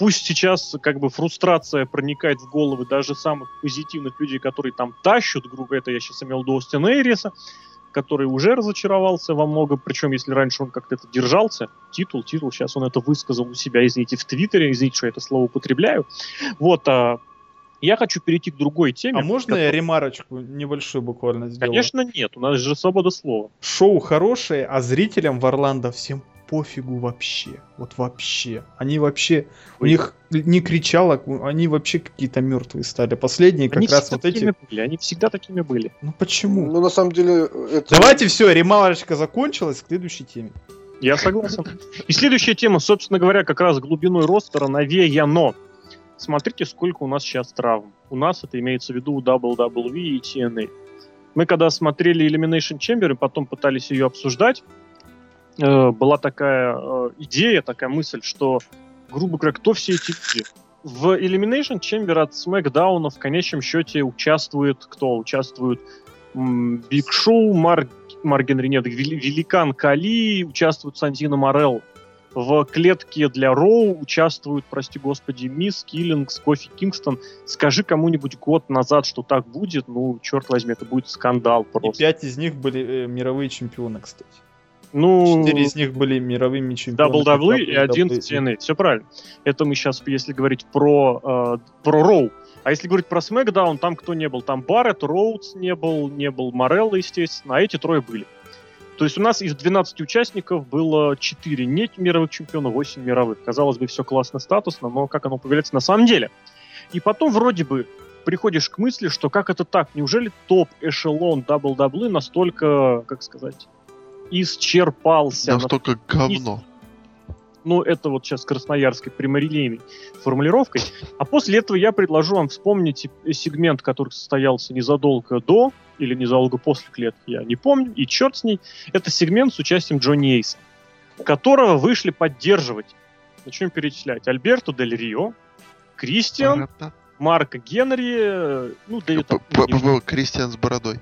Пусть сейчас как бы фрустрация проникает в головы даже самых позитивных людей, которые там тащут, грубо это я сейчас имел виду Остина Эриса, который уже разочаровался во многом, причем если раньше он как-то это держался, титул, титул, сейчас он это высказал у себя, извините, в Твиттере, извините, что я это слово употребляю. Вот, а, я хочу перейти к другой теме. А можно я ремарочку небольшую буквально сделаю? Конечно, нет, у нас же свобода слова. Шоу хорошее, а зрителям в Орландо всем пофигу вообще. Вот вообще. Они вообще... У них не кричало, они вообще какие-то мертвые стали. Последние как они раз вот эти... были, они всегда такими были. Ну почему? Ну, на самом деле, это... Давайте все, ремарочка закончилась, к следующей теме. Я согласен. И следующая тема, собственно говоря, как раз глубиной ростера навеяно. Смотрите, сколько у нас сейчас травм. У нас это имеется в виду у WWE и TNA. Мы когда смотрели Elimination Chamber и потом пытались ее обсуждать, э, была такая э, идея, такая мысль, что, грубо говоря, кто все эти люди? В Elimination Chamber от SmackDown в конечном счете участвует кто? Участвуют Биг Шоу, Марк Марк Генри, нет, Вели- Великан Кали, участвует Сантино Морел. В клетке для Роу участвуют, прости господи, Мисс Киллингс, Кофи Кингстон. Скажи кому-нибудь год назад, что так будет, ну, черт возьми, это будет скандал И просто. пять из них были э, мировые чемпионы, кстати. Ну, Четыре из них были мировыми чемпионами. WWE и один в. TNA. Все правильно. Это мы сейчас, если говорить про, э, про Роу. А если говорить про SmackDown, там кто не был? Там Барретт, Роудс не был, не был Морелло, естественно, а эти трое были. То есть у нас из 12 участников было 4 не мировых чемпиона, 8 мировых. Казалось бы, все классно, статусно, но как оно появляется на самом деле? И потом вроде бы приходишь к мысли, что как это так? Неужели топ-эшелон WWE настолько, как сказать, исчерпался? Настолько говно. ну, это вот сейчас красноярской прямолинейной формулировкой. А после этого я предложу вам вспомнить сегмент, который состоялся незадолго до или незадолго после клетки, я не помню, и черт с ней. Это сегмент с участием Джонни Эйса, которого вышли поддерживать. Начнем перечислять. Альберто Дель Рио, Кристиан. Марк Генри, э, ну, Дэвид... Кристиан с бородой.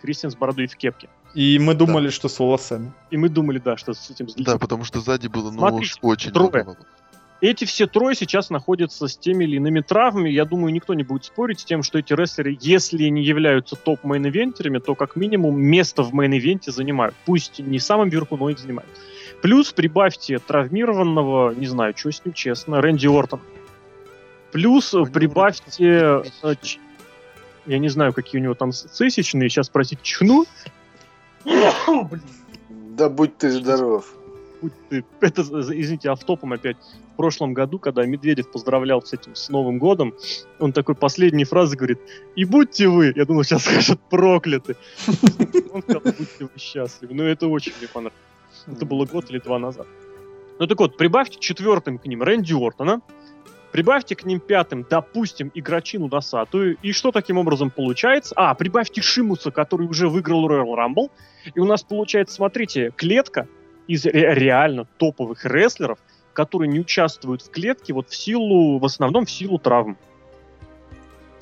Кристиан с бородой и в кепке. И мы думали, что с волосами. И мы думали, да, что с этим Да, потому что сзади было, ну Смотрите, уж очень трое. много. Эти все трое сейчас находятся с теми или иными травмами. Я думаю, никто не будет спорить с тем, что эти рестлеры, если не являются топ- main eventer'ами, то как минимум место в main event'е занимают. Пусть не самым верху, но их занимают. Плюс прибавьте травмированного, не знаю, что с ним честно, Рэнди Ортон. Плюс него прибавьте... э, Я не знаю, какие у него там цесичные, сейчас, простите, чихну. Да будь ты здоров. будь ты- Это, извините, автопом опять. В прошлом году, когда Медведев поздравлял с этим, с Новым годом, он такой последние фразы говорит, и будьте вы, я думал, сейчас скажет, прокляты. Он сказал, будьте вы счастливы. Ну, это очень мне понравилось. Это было год или два назад. Ну так вот, прибавьте четвертым к ним Рэнди Ортона, прибавьте к ним пятым, допустим, игрочину Досатую, и что таким образом получается? А, прибавьте Шимуса, который уже выиграл Royal Rumble, и у нас получается, смотрите, клетка из ре- реально топовых рестлеров, которые не участвуют в клетке вот в силу, в основном в силу травм.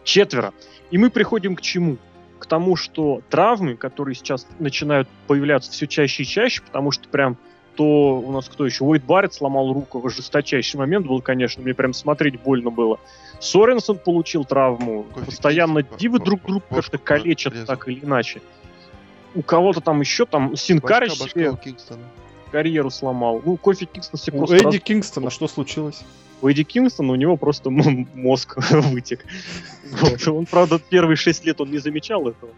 Четверо. И мы приходим к чему? к тому, что травмы, которые сейчас начинают появляться все чаще и чаще, потому что прям то у нас кто еще? Уэйд Барретт сломал руку. Жесточайший момент был, конечно. Мне прям смотреть больно было. Соренсон получил травму. Кофи Постоянно Кингстон, дивы друг друга как-то калечат порезал. так или иначе. У кого-то там еще там Синкари Башка, башка себе карьеру сломал. Ну, Кофи Кингстон себе У просто... Эдди раз- Кингстона что случилось? У Эдди Кингстона у него просто мозг вытек. Вот. Он, правда, первые шесть лет он не замечал этого,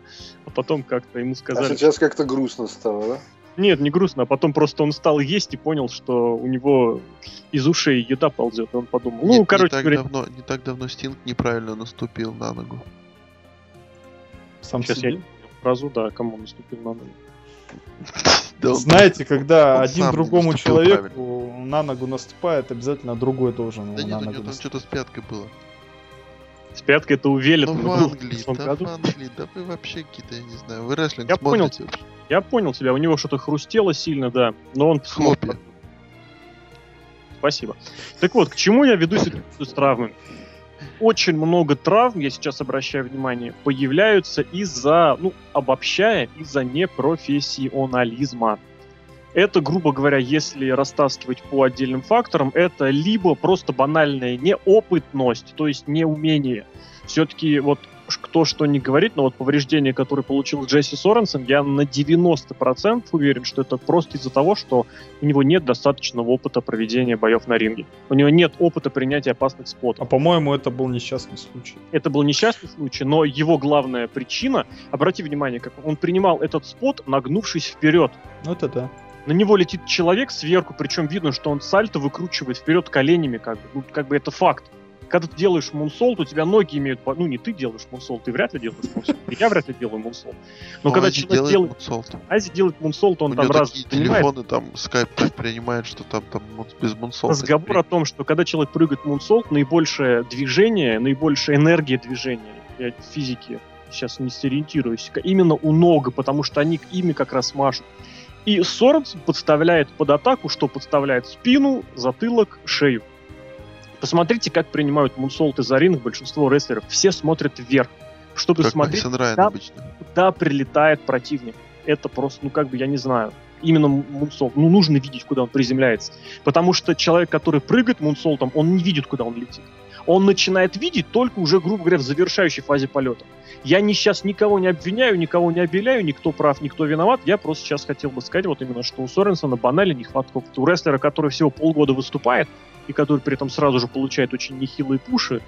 а потом как-то ему А сказали... сейчас как-то грустно стало, да? Нет, не грустно, а потом просто он стал есть и понял, что у него из ушей еда ползет, и он подумал. Не- Ну, не короче так говоря, давно, не так давно Стинг неправильно наступил на ногу. Сам сейчас я себе? не понял фразу, да, кому наступил на ногу. Да он- Знаете, когда он один другому человеку на ногу наступает, обязательно другой должен Да нет, на у него там что-то с пяткой было. С пяткой это у Веллета Ну, в Англии, да, году. в Англии, да вы вообще какие-то, я не знаю, вы рестлинг Я понял. смотрите вообще? Я понял тебя, у него что-то хрустело сильно, да, но он Хлопья. Спасибо. Так вот, к чему я веду ситуацию с травмами? Очень много травм, я сейчас обращаю внимание, появляются из-за, ну, обобщая, из-за непрофессионализма. Это, грубо говоря, если растаскивать по отдельным факторам, это либо просто банальная неопытность, то есть неумение. Все-таки вот кто что не говорит, но вот повреждение, которое получил Джесси Соренсон, я на 90% уверен, что это просто из-за того, что у него нет достаточного опыта проведения боев на ринге. У него нет опыта принятия опасных А спотов. по-моему, это был несчастный случай. Это был несчастный случай, но его главная причина, обрати внимание, как он принимал этот спот, нагнувшись вперед. Ну это да. На него летит человек сверху, причем видно, что он сальто выкручивает вперед коленями, как бы. Ну, как бы это факт. Когда ты делаешь moonsault, у тебя ноги имеют... Ну, не ты делаешь moonsault, ты вряд ли делаешь moonsault. Я вряд ли делаю moonsault. Но Ну, когда Ази человек делает делает... moonsault. Ази делает moonsault, он У там раз телефоны, там скайп принимает, что там, там без moonsault'а. разговор о том, что когда человек прыгает moonsault, наибольшее движение, наибольшая энергия движения, я в физике сейчас не сориентируюсь, именно у ног, потому что они ими как раз машут. И Соренсон подставляет под атаку, что подставляет спину, затылок, шею. Посмотрите, как принимают мунсолты за ринг большинство рестлеров. Все смотрят вверх, чтобы Как смотреть, Мэдисон Райан да. обычно. куда прилетает противник. Это просто, ну как бы, я не знаю. Именно мунсолт. Ну, нужно видеть, куда он приземляется. Потому что человек, который прыгает мунсолтом, он не видит, куда он летит. Он начинает видеть только уже, грубо говоря, в завершающей фазе полета. Я не сейчас никого не обвиняю, никого не обеляю, никто прав, никто виноват. Я просто сейчас хотел бы сказать вот именно, что у Соренсона банально нехватка опыта. У рестлера, который всего полгода выступает, и который при этом сразу же получает очень нехилые пуши,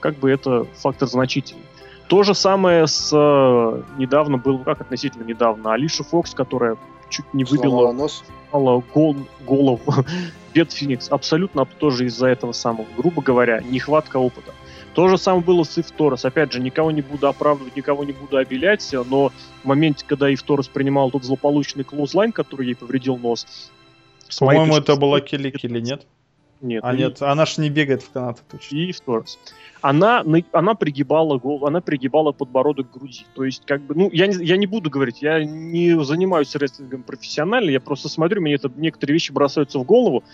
как бы это фактор значительный. То же самое с э, недавно был, как относительно недавно, Алиша Фокс, которая чуть не выбила нос. сломала гол- голову Бет Феникс. Абсолютно тоже из-за этого самого, грубо говоря, нехватка опыта. То же самое было с Ив Торрес. Опять же, никого не буду оправдывать, никого не буду обелять, но в моменте, когда Ив Торрес принимал тот злополучный клоузлайн, который ей повредил нос, По-моему, это была Келли Келли, нет? Нет, А и- нет, она ж не бегает в канаты точно. и Торрес. Она, на- она пригибала голову, она пригибала подбородок к груди. То есть, как бы, ну, я не, я не буду говорить, я не занимаюсь рестлингом профессионально, я просто смотрю, мне это некоторые вещи бросаются в голову.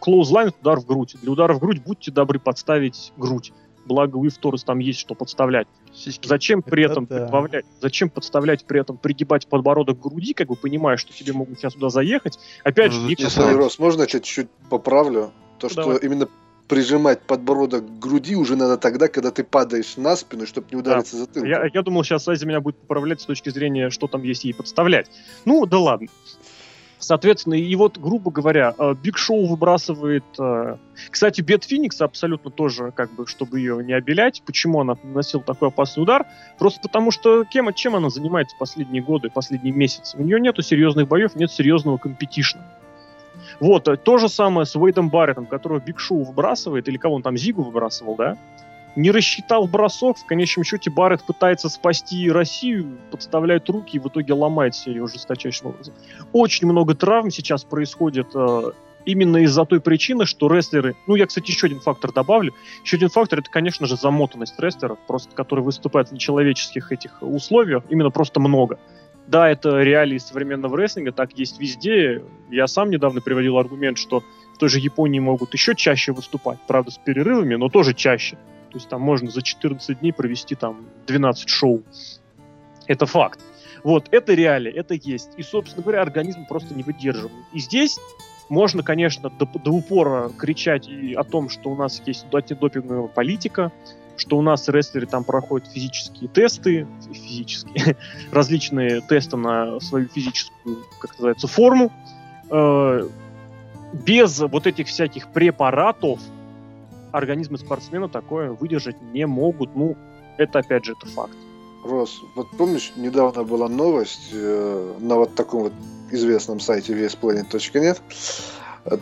Клоузлайн — удар в грудь. Для удара в грудь будьте добры подставить грудь. Благо, у Торрес там есть что подставлять. Сиськи. Зачем при Это этом да. прибавлять, зачем подставлять при этом, пригибать подбородок к груди, как бы понимая, что тебе могут сейчас туда заехать. Опять же, Ну, Смотри, сам. Рос, можно чуть-чуть поправлю? То, Ну, что давай. именно прижимать подбородок к груди уже надо тогда, когда ты падаешь на спину, чтобы не удариться затылком. Я, я думал, сейчас Ази меня будет поправлять с точки зрения, что там есть ей подставлять. Ну, да ладно. Соответственно, и вот, грубо говоря, э, Биг Шоу выбрасывает... э, Кстати, Бет Феникс абсолютно тоже, как бы, чтобы ее не обелять. Почему она наносила такой опасный удар? Просто потому что кем, чем она занимается последние годы, последние месяцы? У нее нету серьезных боев, нет серьезного competition'а. Вот, э, то же самое с Уэйдом Барреттом, которого Биг Шоу выбрасывает, или кого он там, Зигги выбрасывал, да? Не рассчитал бросок, в конечном счете Барретт пытается спастись, подставляет руки и в итоге ломает серию жесточайшим образом. Очень много травм сейчас происходит э, именно из-за той причины, что рестлеры... Ну, я, кстати, еще один фактор добавлю. Еще один фактор — это, конечно же, замотанность рестлеров, просто которые выступают в нечеловеческих этих условиях, именно просто много. Да, это реалии современного рестлинга, так есть везде. Я сам недавно приводил аргумент, что в той же Японии могут еще чаще выступать, правда, с перерывами, но тоже чаще. То есть там можно за 14 дней провести там 12 шоу. Это факт. Вот, это реалия, это есть. И, собственно говоря, организм просто не выдерживает. И здесь можно, конечно, до, до упора кричать и о том, что у нас есть антидопинговая политика, что у нас рестлеры там проходят физические тесты, физические, различные тесты на свою физическую, как называется, форму. Э, без вот этих всяких препаратов организмы спортсмена такое выдержать не могут. Ну, это опять же, это факт. Рос, вот помнишь, недавно была новость э, на вот таком вот известном сайте VSPlanet.net.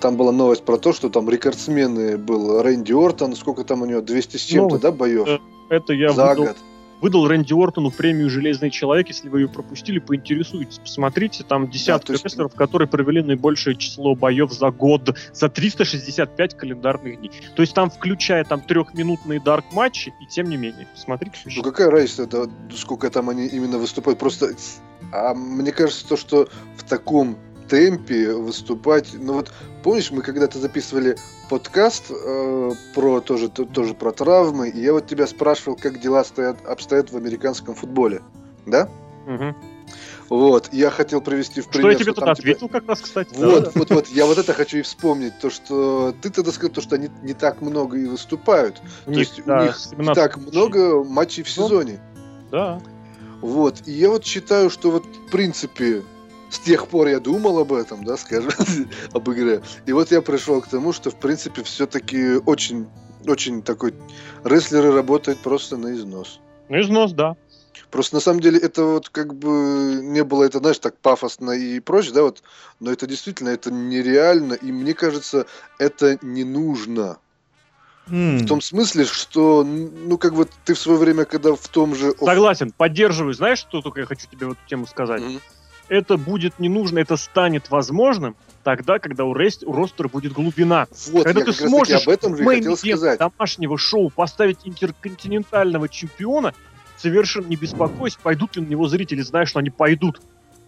Там была новость про то, что там рекордсмены был Рэнди Ортон, сколько там у него, 200 с чем-то, Ну, да, боев? э, Это я за выдал, год. Выдал Рэнди Ортону премию «Железный человек». Если вы ее пропустили, поинтересуйтесь, посмотрите. Там десятки то есть- рестлеров, которые провели наибольшее число боев за год, за 365 календарных дней. То есть там, включая там трехминутные дарк-матчи, и тем не менее. Смотрите, Ну какая разница, это, сколько там они именно выступают? Просто, а мне кажется, то, что в таком темпе выступать, ну вот помнишь, мы когда-то записывали подкаст э, про тоже то- тоже про травмы, и я вот тебя спрашивал, как дела стоят, обстоят в американском футболе, да? Мгм. Вот, я хотел привести в Что пример, я тебе что тебе- ответил как раз, кстати. Вот, да. вот, вот, я вот это хочу и вспомнить, то, что ты тогда сказал, то, что они не так много и выступают. У То них, есть у да, них 17 не так матчей. много матчей в Ну, сезоне. Да. Вот. И я вот считаю, что вот в принципе с тех пор я думал об этом, да, скажем, об игре. И вот я пришел к тому, что в принципе все-таки очень, очень такой рестлеры работают просто на износ. Ну, износ, да. Просто на самом деле это вот как бы не было это, знаешь, так пафосно и прочее, да, вот, но это действительно, это нереально, и мне кажется, это не нужно. В том смысле, что, ну, как вот ты в свое время, когда в том же... Согласен, поддерживаю. Знаешь, что только я хочу тебе в эту тему сказать? Это будет не нужно, это станет возможным тогда, когда у, рест, у ростера будет глубина. Вот, когда я ты как раз таки сможешь об этом же хотел сказать. домашнего шоу поставить интерконтинентального чемпиона, совершенно не беспокойся, пойдут ли на него зрители, знаешь, что они пойдут.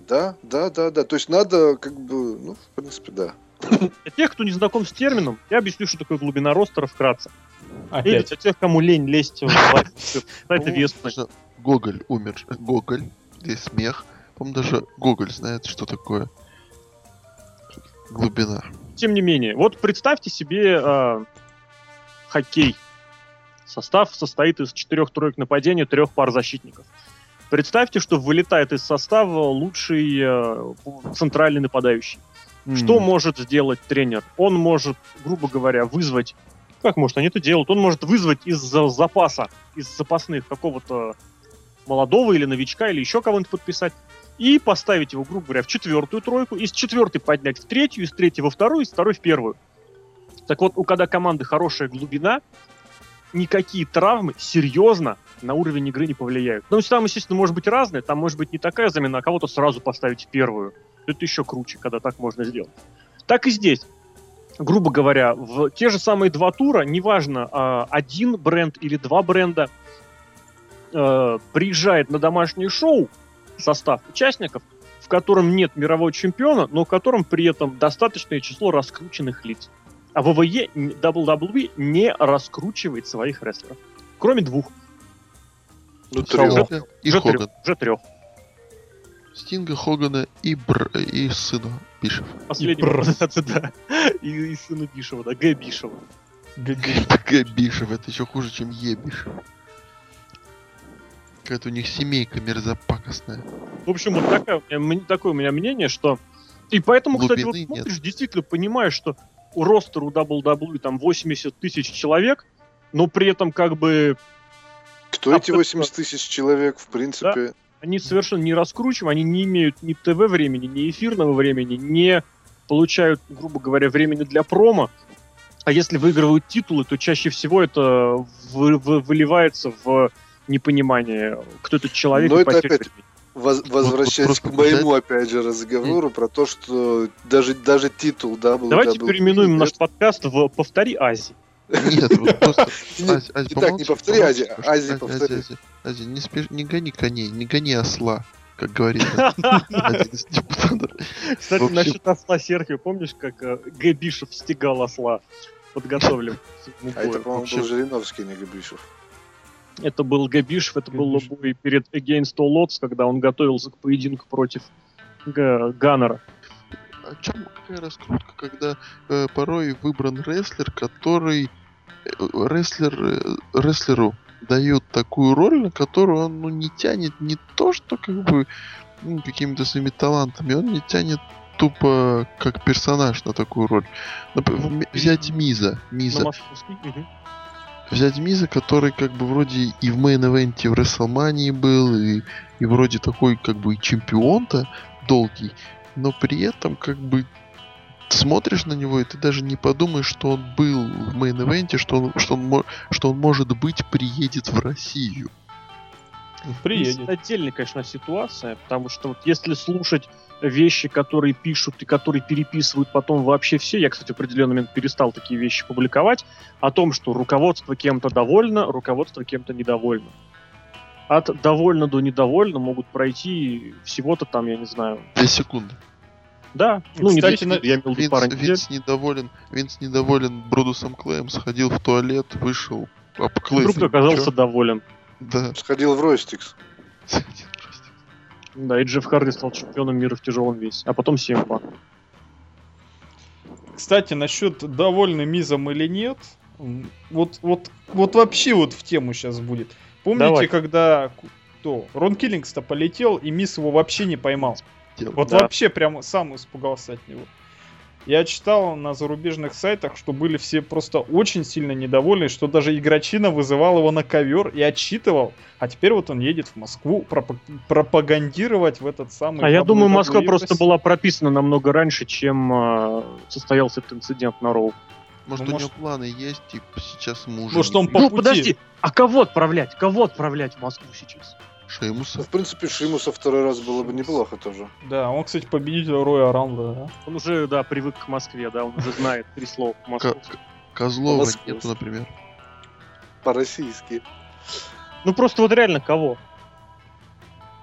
Да, да, да, да. То есть надо, как бы, ну, в принципе, да. Для тех, кто не знаком с термином, я объясню, что такое глубина ростера вкратце. Или Опять. для тех, кому лень лезть в сайт По-моему, Веспы. даже Гоголь умер. Гоголь. Здесь смех. По-моему, даже Гоголь знает, что такое глубина. Тем не менее, вот представьте себе э, хоккей. Состав состоит из четырех троек нападения, трех пар защитников. Представьте, что вылетает из состава лучший э, центральный нападающий. Что М, может сделать тренер? Он может, грубо говоря, вызвать... Как может они это делают? Он может вызвать из за- запаса, из запасных какого-то молодого или новичка, или еще кого-нибудь подписать, и поставить его, грубо говоря, в четвертую тройку, из четвертой поднять в третью, из третьей во вторую, из второй в первую. Так вот, у когда команды хорошая глубина, никакие травмы серьезно на уровень игры не повлияют. Ну, там, естественно, может быть разное, там может быть не такая замена, а кого-то сразу поставить в первую. Это еще круче, когда так можно сделать. Так и здесь. Грубо говоря, в те же самые два тура, неважно, а, один бренд или два бренда э, приезжает на домашнее шоу состав участников, в котором нет мирового чемпиона, но в котором при этом достаточное число раскрученных лиц. А ВВЕ, WWE не раскручивает своих рестлеров. Кроме двух. Ну, Стинга трёх. и уже, Хоган. трех, уже трех. Стинга, Хогана и, Бр... и сына Бишев. Последний. Бр. да. И, и сына Бишева, да, Г. Бишева. Г Бишев, это еще хуже, чем Е Бишев. Какая-то у них семейка мерзопакостная. В общем, вот такая, такое у меня мнение, что... И поэтому, кстати, вот Глубины нет. смотришь, действительно понимаешь, что у ростера у WWE там 80 тысяч человек, но при этом как бы Кто эти Абсолютно. 80 тысяч человек, в принципе? они совершенно не раскручиваемы, они не имеют ни ТВ времени, ни эфирного времени, не получают, грубо говоря, времени для промо. А если выигрывают титулы, то чаще всего это вы- вы- выливается в непонимание, кто этот человек. Но это опять-. Воз- возвращаясь просто к моему, опять же, разговору про то, что даже, даже титул, да, был Давайте переименуем наш подкаст в «Повтори Ази». Нет, вот просто... Ази, так, не повтори, Ази, Ази повтори. Ази, не, спеш... не гони коней, не гони осла, как говорит один из депутатов. Кстати, насчет осла Серхио, помнишь, как э, Г. Бишев стегал осла? Подготовлен. А это, по-моему, был Жириновский, не Габишев. Это был Габишев, это был Габишев. бой перед Against All Odds, когда он готовился к поединку против Га- Ганнера. О чем какая раскрутка, когда э, порой выбран рестлер, который э, рестлер э, рестлеру дает такую роль, на которую он ну, не тянет не то, что как бы ну, какими-то своими талантами, он не тянет тупо как персонаж на такую роль. Например, взять Миза, Миза, московский. Взять Миза, который как бы вроде и в main event'е Рестлмании был, и, и вроде такой как бы и чемпион-то долгий, но при этом как бы смотришь на него, и ты даже не подумаешь, что он был в мейн-эвенте, что он, что, он, что он, может быть, приедет в Россию. Приедет. Это отдельная, конечно, ситуация, потому что вот если слушать вещи, которые пишут и которые переписывают потом вообще все, я, кстати, в определенный момент перестал такие вещи публиковать, о том, что руководство кем-то довольно, руководство кем-то недовольно. От довольно до недовольно могут пройти всего-то там, я не знаю. Две секунды. Да, ну не Кстати, 10 на- минут, я имел Винс, пару недель. Винс недоволен, Винс недоволен Брудусом Клеем, сходил в туалет, вышел, об Клей Вдруг оказался чё? доволен. Да. Сходил в Ростикс. Да, и Джефф Харди стал чемпионом мира в тяжелом весе, а потом Симпа. Кстати, насчет довольны Мизом или нет, вот, вот, вот вообще вот в тему сейчас будет. Помните, Давай. когда кто? Рон Киллингс-то полетел, и Миз его вообще не поймал. Вот Да. вообще прям сам испугался от него. Я читал на зарубежных сайтах, что были все просто очень сильно недовольны, что даже игрочина вызывал его на ковер и отчитывал. А теперь вот он едет в Москву пропа- пропагандировать в этот самый... А я думаю, Москва просто была прописана намного раньше, чем э, состоялся этот инцидент на Роу. Может, Ну, у может- него планы есть, и сейчас муж. Может, он по Ну, пути. подожди, а кого отправлять? Кого отправлять в Москву сейчас? Шеймуса. Ну, в принципе, Шимуса второй раз было бы неплохо тоже. Да, он, кстати, победитель Роя Рамбла, да? Он уже, да, привык к Москве, да, он уже знает три слова. К- Козлова нету, например. По-российски. Ну, просто вот реально кого?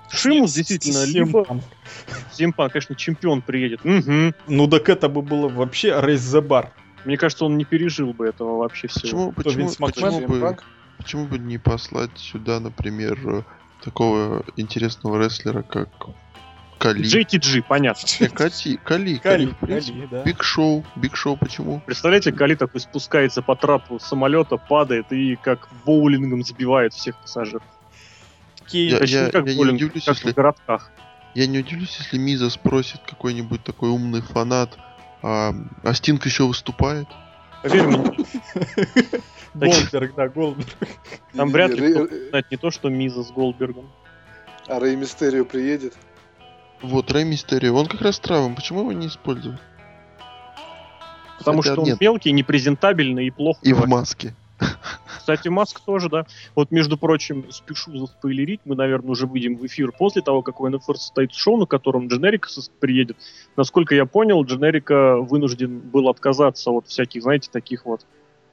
Шимус действительно, либо Симпан. Симпан, конечно, чемпион приедет. Мгм. Ну так это бы было вообще рейс за бар. Мне кажется, он не пережил бы этого вообще всего. Почему, почему, почему, бы, почему бы не послать сюда, например, такого интересного рестлера, как Кали? JTG, понятно. Не, Кати, Кали, Кали, Кали, в принципе. Кали, да. Биг Шоу, Биг Шоу, почему? Представляете, Кали такой спускается по трапу самолета, падает и как боулингом забивает всех пассажиров. Кейн. Я- Точнее, как я не боулинг, удивлюсь, как если- в городках. Я не удивлюсь, если Миза спросит какой-нибудь такой умный фанат, а, а Стинг еще выступает. Поверь мне, Голдберг, да, Голдберг. Там вряд ли кто не то, что Миза с Голдбергом. А Рэй Мистерио приедет. Вот, Рэй Мистерио, он как раз травм, почему его не использовать? Потому Хотя что он нет. мелкий, непрезентабельный и плохо И в говорит. маске. Кстати, Маск тоже, да. Вот, между прочим, спешу заспойлерить, мы, наверное, уже выйдем в эфир после того, как у НФР состоит шоу, на котором Дженерика приедет. Насколько я понял, Дженерика вынужден был отказаться от всяких, знаете, таких вот,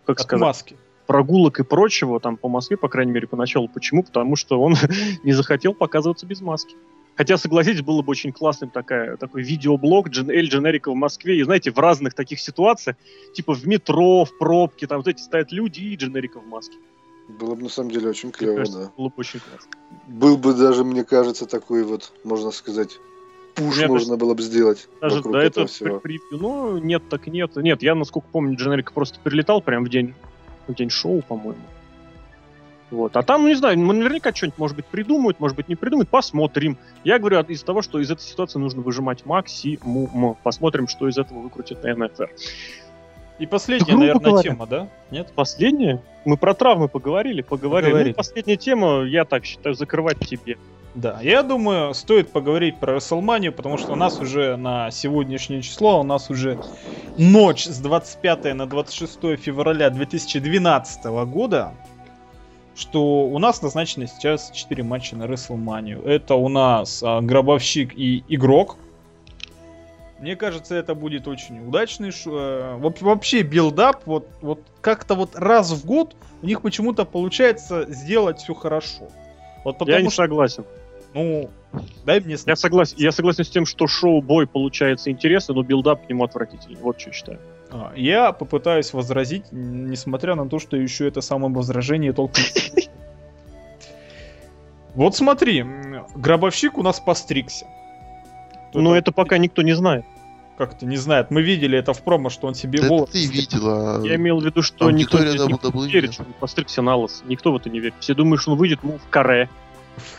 как От сказать, маски. Прогулок и прочего там по Москве, по крайней мере, поначалу. Почему? Потому что он не захотел показываться без маски. Хотя, согласитесь, было бы очень классным такая, такой видеоблог Эль Дженерика в Москве. И знаете, в разных таких ситуациях, типа в метро, в пробке, там вот эти стоят люди и Дженерика в маске. Было бы на самом деле очень клево, кажется, да. было бы очень классно. Был бы даже, мне кажется, такой вот, можно сказать, пуш Мне можно было бы сделать Даже вокруг до этого этого всего. превью. Ну, нет, так нет. Нет, я, насколько помню, Дженерика просто прилетал прям в день, день шоу, по-моему. Вот. А там, ну, не знаю, ну, наверняка что-нибудь, может быть, придумают, может быть, не придумают. Посмотрим. Я говорю из того, что из этой ситуации нужно выжимать максимум. Посмотрим, что из этого выкрутит НФР. И последняя, грубо наверное, говоря. тема, да? Нет? Последнее? Мы про травмы поговорили, поговорили. Поговорили. Ну, последняя тема, я так считаю, закрывать тебе. Да, я думаю, стоит поговорить про WrestleMania, потому что у нас уже на сегодняшнее число, у нас уже ночь с 25 на 26 февраля 2012 года, что у нас назначено сейчас 4 матча на WrestleMania. Это у нас а, Гробовщик и Игрок. Мне кажется, это будет очень удачный ш- э, вообще build-up, вот, вот как-то вот раз в год у них почему-то получается сделать все хорошо. Вот потому я не что, согласен. Ну, дай мне Я согласен, я согласен с тем, что шоу-то получается интересно, но build-up к нему отвратительный. Вот что я считаю. А, Я попытаюсь возразить, несмотря на то, что еще это самое возражение толком... Вот смотри, гробовщик у нас постригся. Но это пока никто не знает. Как-то не знает. Мы видели это в промо, что он себе Да волосы... ты видела. Я имел в виду, что никто, Аудитория никто WWE не верит, что он постригся на лысо. Никто в это не верит. Все думают, что он выйдет ну, в каре.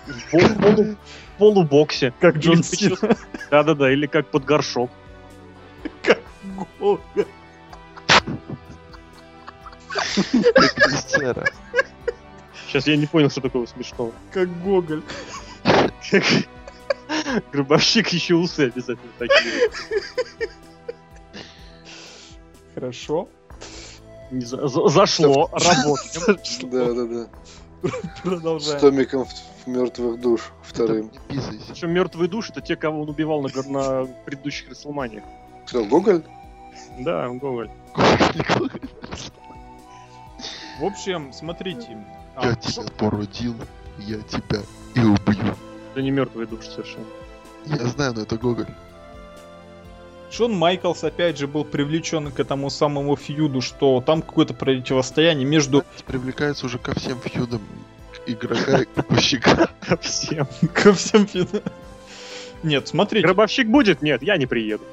В пол- полу- полубоксе. Как Джон Да-да-да, или как под горшок. Гоголь. Как Крестьяра. Сейчас я не понял, что такого смешного. Как Гоголь. Гробовщик еще усы обязательно такие. Хорошо. Не за- за- Зашло, работаем. Да, да, да. С Продолжаем. томиком в, мертвых душ вторым. Причем мертвые души это те, кого он убивал на, на предыдущих Расселманиях. Кто, Гоголь? Да, Гоголь. В общем, смотрите. а, Я тебя породил, я тебя и убью. Это не мертвые души совершенно. Я знаю, но это Гоголь. Шон Майклс опять же был привлечен к этому самому фьюду, что там какое-то противостояние между Привлекается уже ко всем фьюдам игрока и гробовщика. Всем. ко всем фьюдам. Нет, смотрите, Гробовщик будет? Нет, я не приеду.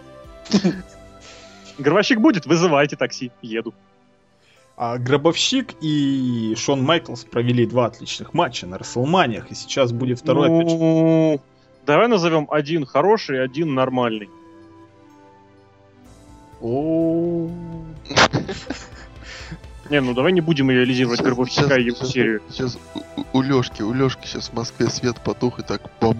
Гробовщик будет? Вызывайте такси. Еду. а Гробовщик и Шон Майклс провели два отличных матча на Расселманиях, и сейчас будет второй опять. Ну, Давай назовем один хороший, один нормальный. Не, ну давай не будем реализировать Гробовщика и его сейчас- серию. Сейчас у- Лёшки, у Лёшки сейчас в Москве свет потух и так бам.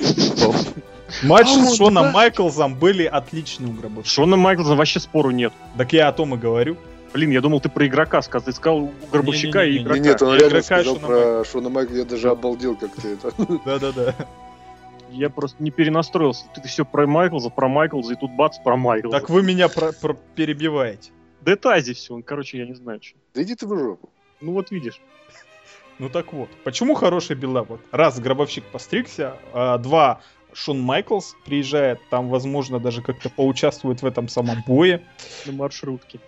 Матчи А с Шоном да. Майклзом были отличные у Гробовщика. Шона Майклза вообще спору нет. Так я о том и говорю. Блин, я думал, ты про игрока сказал. Ты сказал у Гробовщика и игрока. нет, он Я реально сказал про Шона Майкла, я даже обалдел, как ты это. Да-да-да. Я просто не перенастроился. Ты все про Майклза, про Майклза, и тут бац, про Майклза. Так вы меня про- про- перебиваете. Да это Ази все, он, короче, я не знаю, что. Да иди ты в жопу. Ну вот видишь. Ну так вот, почему хороший build-up? Вот раз гробовщик постригся, а два Шон Майклс приезжает, там, возможно, даже как-то поучаствует в этом самом бое. На маршрутке.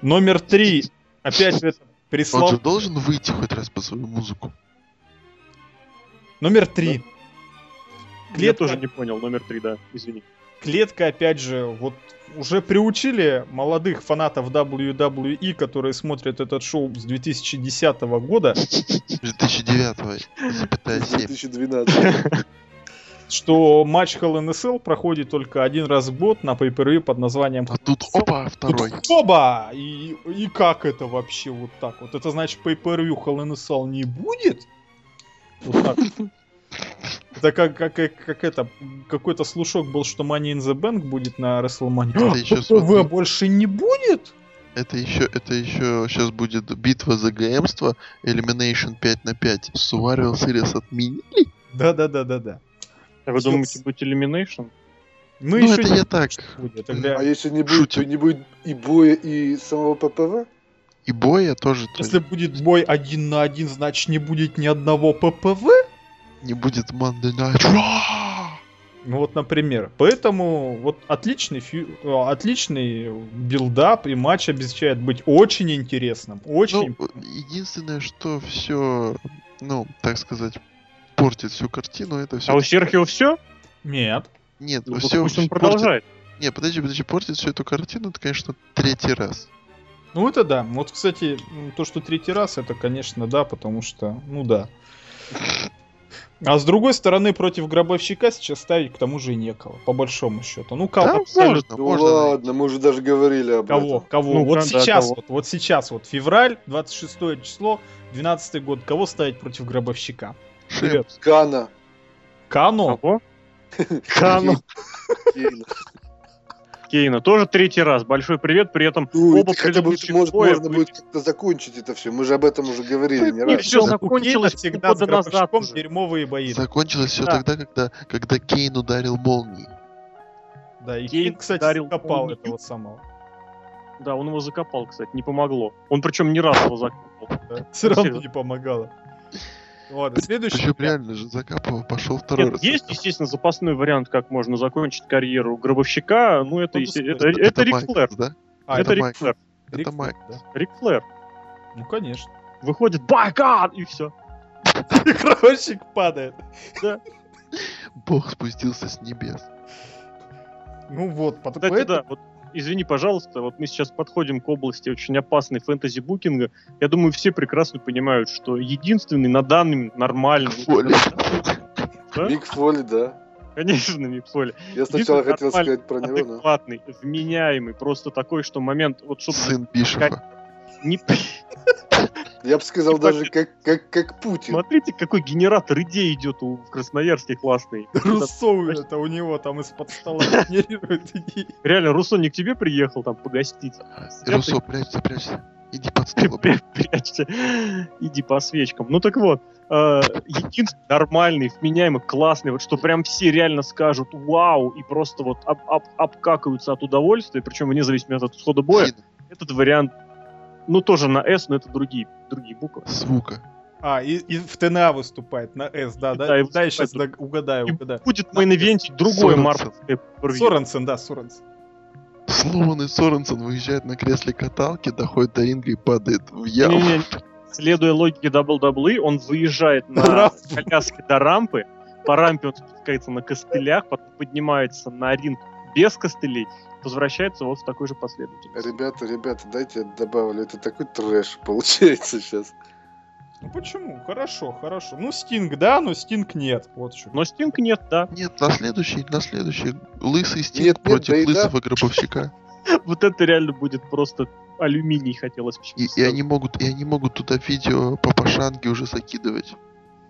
Номер три, опять Он прислал... же должен выйти хоть раз по свою музыку. Номер три. Я Клетка, тоже не понял, номер три, да, извини. клетка, опять же, вот уже приучили молодых фанатов WWE, которые смотрят этот шоу с 2010 года, 2009 запятая 7. 2012. что матч Hell Cell проходит только один раз в год на pay под названием А тут опа, второй. Тут Оба! И, и как это вообще вот так вот? Это значит pay-per-view Hell in a Cell не будет? Вот так. Это как, как, как, это, какой-то слушок был, что Money in the Bank будет на WrestleMania. Это еще ППВ смотри. больше не будет? Это еще, это еще сейчас будет битва за GM-ство, Elimination 5 на 5. Survivor Series отменили? Да-да-да-да-да. А вы Всё. думаете, будет Elimination? Мы Ну, еще это не я так. будет. Тогда, А если не будет, Шутим. то не будет и боя, и самого PPV? И боя тоже то если будет бой один на один, значит не будет ни одного PPV? Не будет Monday Night Raw. Ну вот, например. Поэтому вот отличный, фью- э, отличный build-up и матч обещает быть очень интересным. Очень. Ну, единственное, что все, ну, так сказать, портит всю картину, это все. А у Серхио все? Нет. Нет, Ну, все пусть он продолжает. Не, подожди, подожди, портит всю эту картину, это, конечно, третий раз. Ну это да. Вот, кстати, то, что третий раз, это, конечно, да, потому что, ну да. А с другой стороны, против гробовщика сейчас ставить к тому же и некого, по большому счету. Ну, кого? Да, абсолютно. можно, Ну можно. ладно, мы уже даже говорили об Кого? этом. Кого? Ну, вот да, сейчас, кого. вот, вот сейчас, вот февраль, 26 число, 12 год. Кого ставить против гробовщика? Шем. Кана. Кано? Кого? Кано. Кейна. Тоже третий раз. Большой привет. При этом Ну, оба хотя бы, предыдущих может, боя можно будет как-то закончить это все. Мы же об этом уже говорили не раз. всё У закончилось всегда года назад дерьмовые бои. Закончилось все Да. тогда, когда, когда Кейн ударил молнией. Да, и Кейн кстати, ударил закопал молнию. этого самого. Да, он его закопал, кстати, не помогло. Он причем не раз его закопал. Все равно не помогало. Ладно, следующий. Причем реально же закапывал, пошел второй Нет, раз. есть, естественно, запасной вариант, как можно закончить карьеру гробовщика. Ну, это, Ну, ну, это, Это, это Рик Флэр. да? А, это это Рик. Флэр. Рик это Майк. Да. Рик Флэр. Ну, конечно. Выходит, байган! И все. Гробовщик падает. Бог спустился с небес. Ну вот, поэтому- да, вот извини, пожалуйста, вот мы сейчас подходим к области очень опасной фэнтези-букинга. Я думаю, все прекрасно понимают, что единственный на данный нормальный... Мик Фоли, да. Конечно, Мик Фоли. Я сначала хотел сказать про него, но... адекватный, вменяемый, просто такой, что момент, вот чтобы Сын Бишефа. не... Я бы сказал Типа- даже как, как, как Путин. Смотрите, какой генератор идей идет у в Красноярске классный. Руссо это у него там из-под стола генерирует идеи. Реально, Руслан не к тебе приехал там погостить. Руссо, прячься, прячься. Иди под стол. Пря- Прячься. Иди по свечкам. Ну так вот, э, единственный нормальный, вменяемый, классный, вот что прям все реально скажут вау и просто вот об- об- обкакаются от удовольствия, причем вне зависимости от исхода боя, этот вариант, ну тоже на S, но это другие, другие буквы. Звука. А, и, и в ТНА выступает на С, да, да? Да, и Да, я сейчас выступает. угадаю, И угадаю. будет мейн-ивентить марковское pay-per-view. Соренсен, да, Соренсен. Сломанный Соренсон выезжает на кресле каталки, доходит до ринга и падает в яму. Не-не-не. Следуя логике WWE, он выезжает на коляске до рампы, по рампе он спускается на костылях, потом поднимается на ринг без костылей, возвращается вот в такой же последовательности. Ребята, ребята, дайте я добавлю. Это такой трэш получается сейчас. Ну почему? Хорошо, хорошо. Ну, Стинг, да, но Стинг нет. Вот что. Но Стинг нет, да. Нет, на следующий, на следующий. Лысый стиль Нет, нет, против да и да. лысого гробовщика. Вот это реально будет просто алюминий, хотелось бы И, и они могут, и они могут туда видео по пашанге уже закидывать.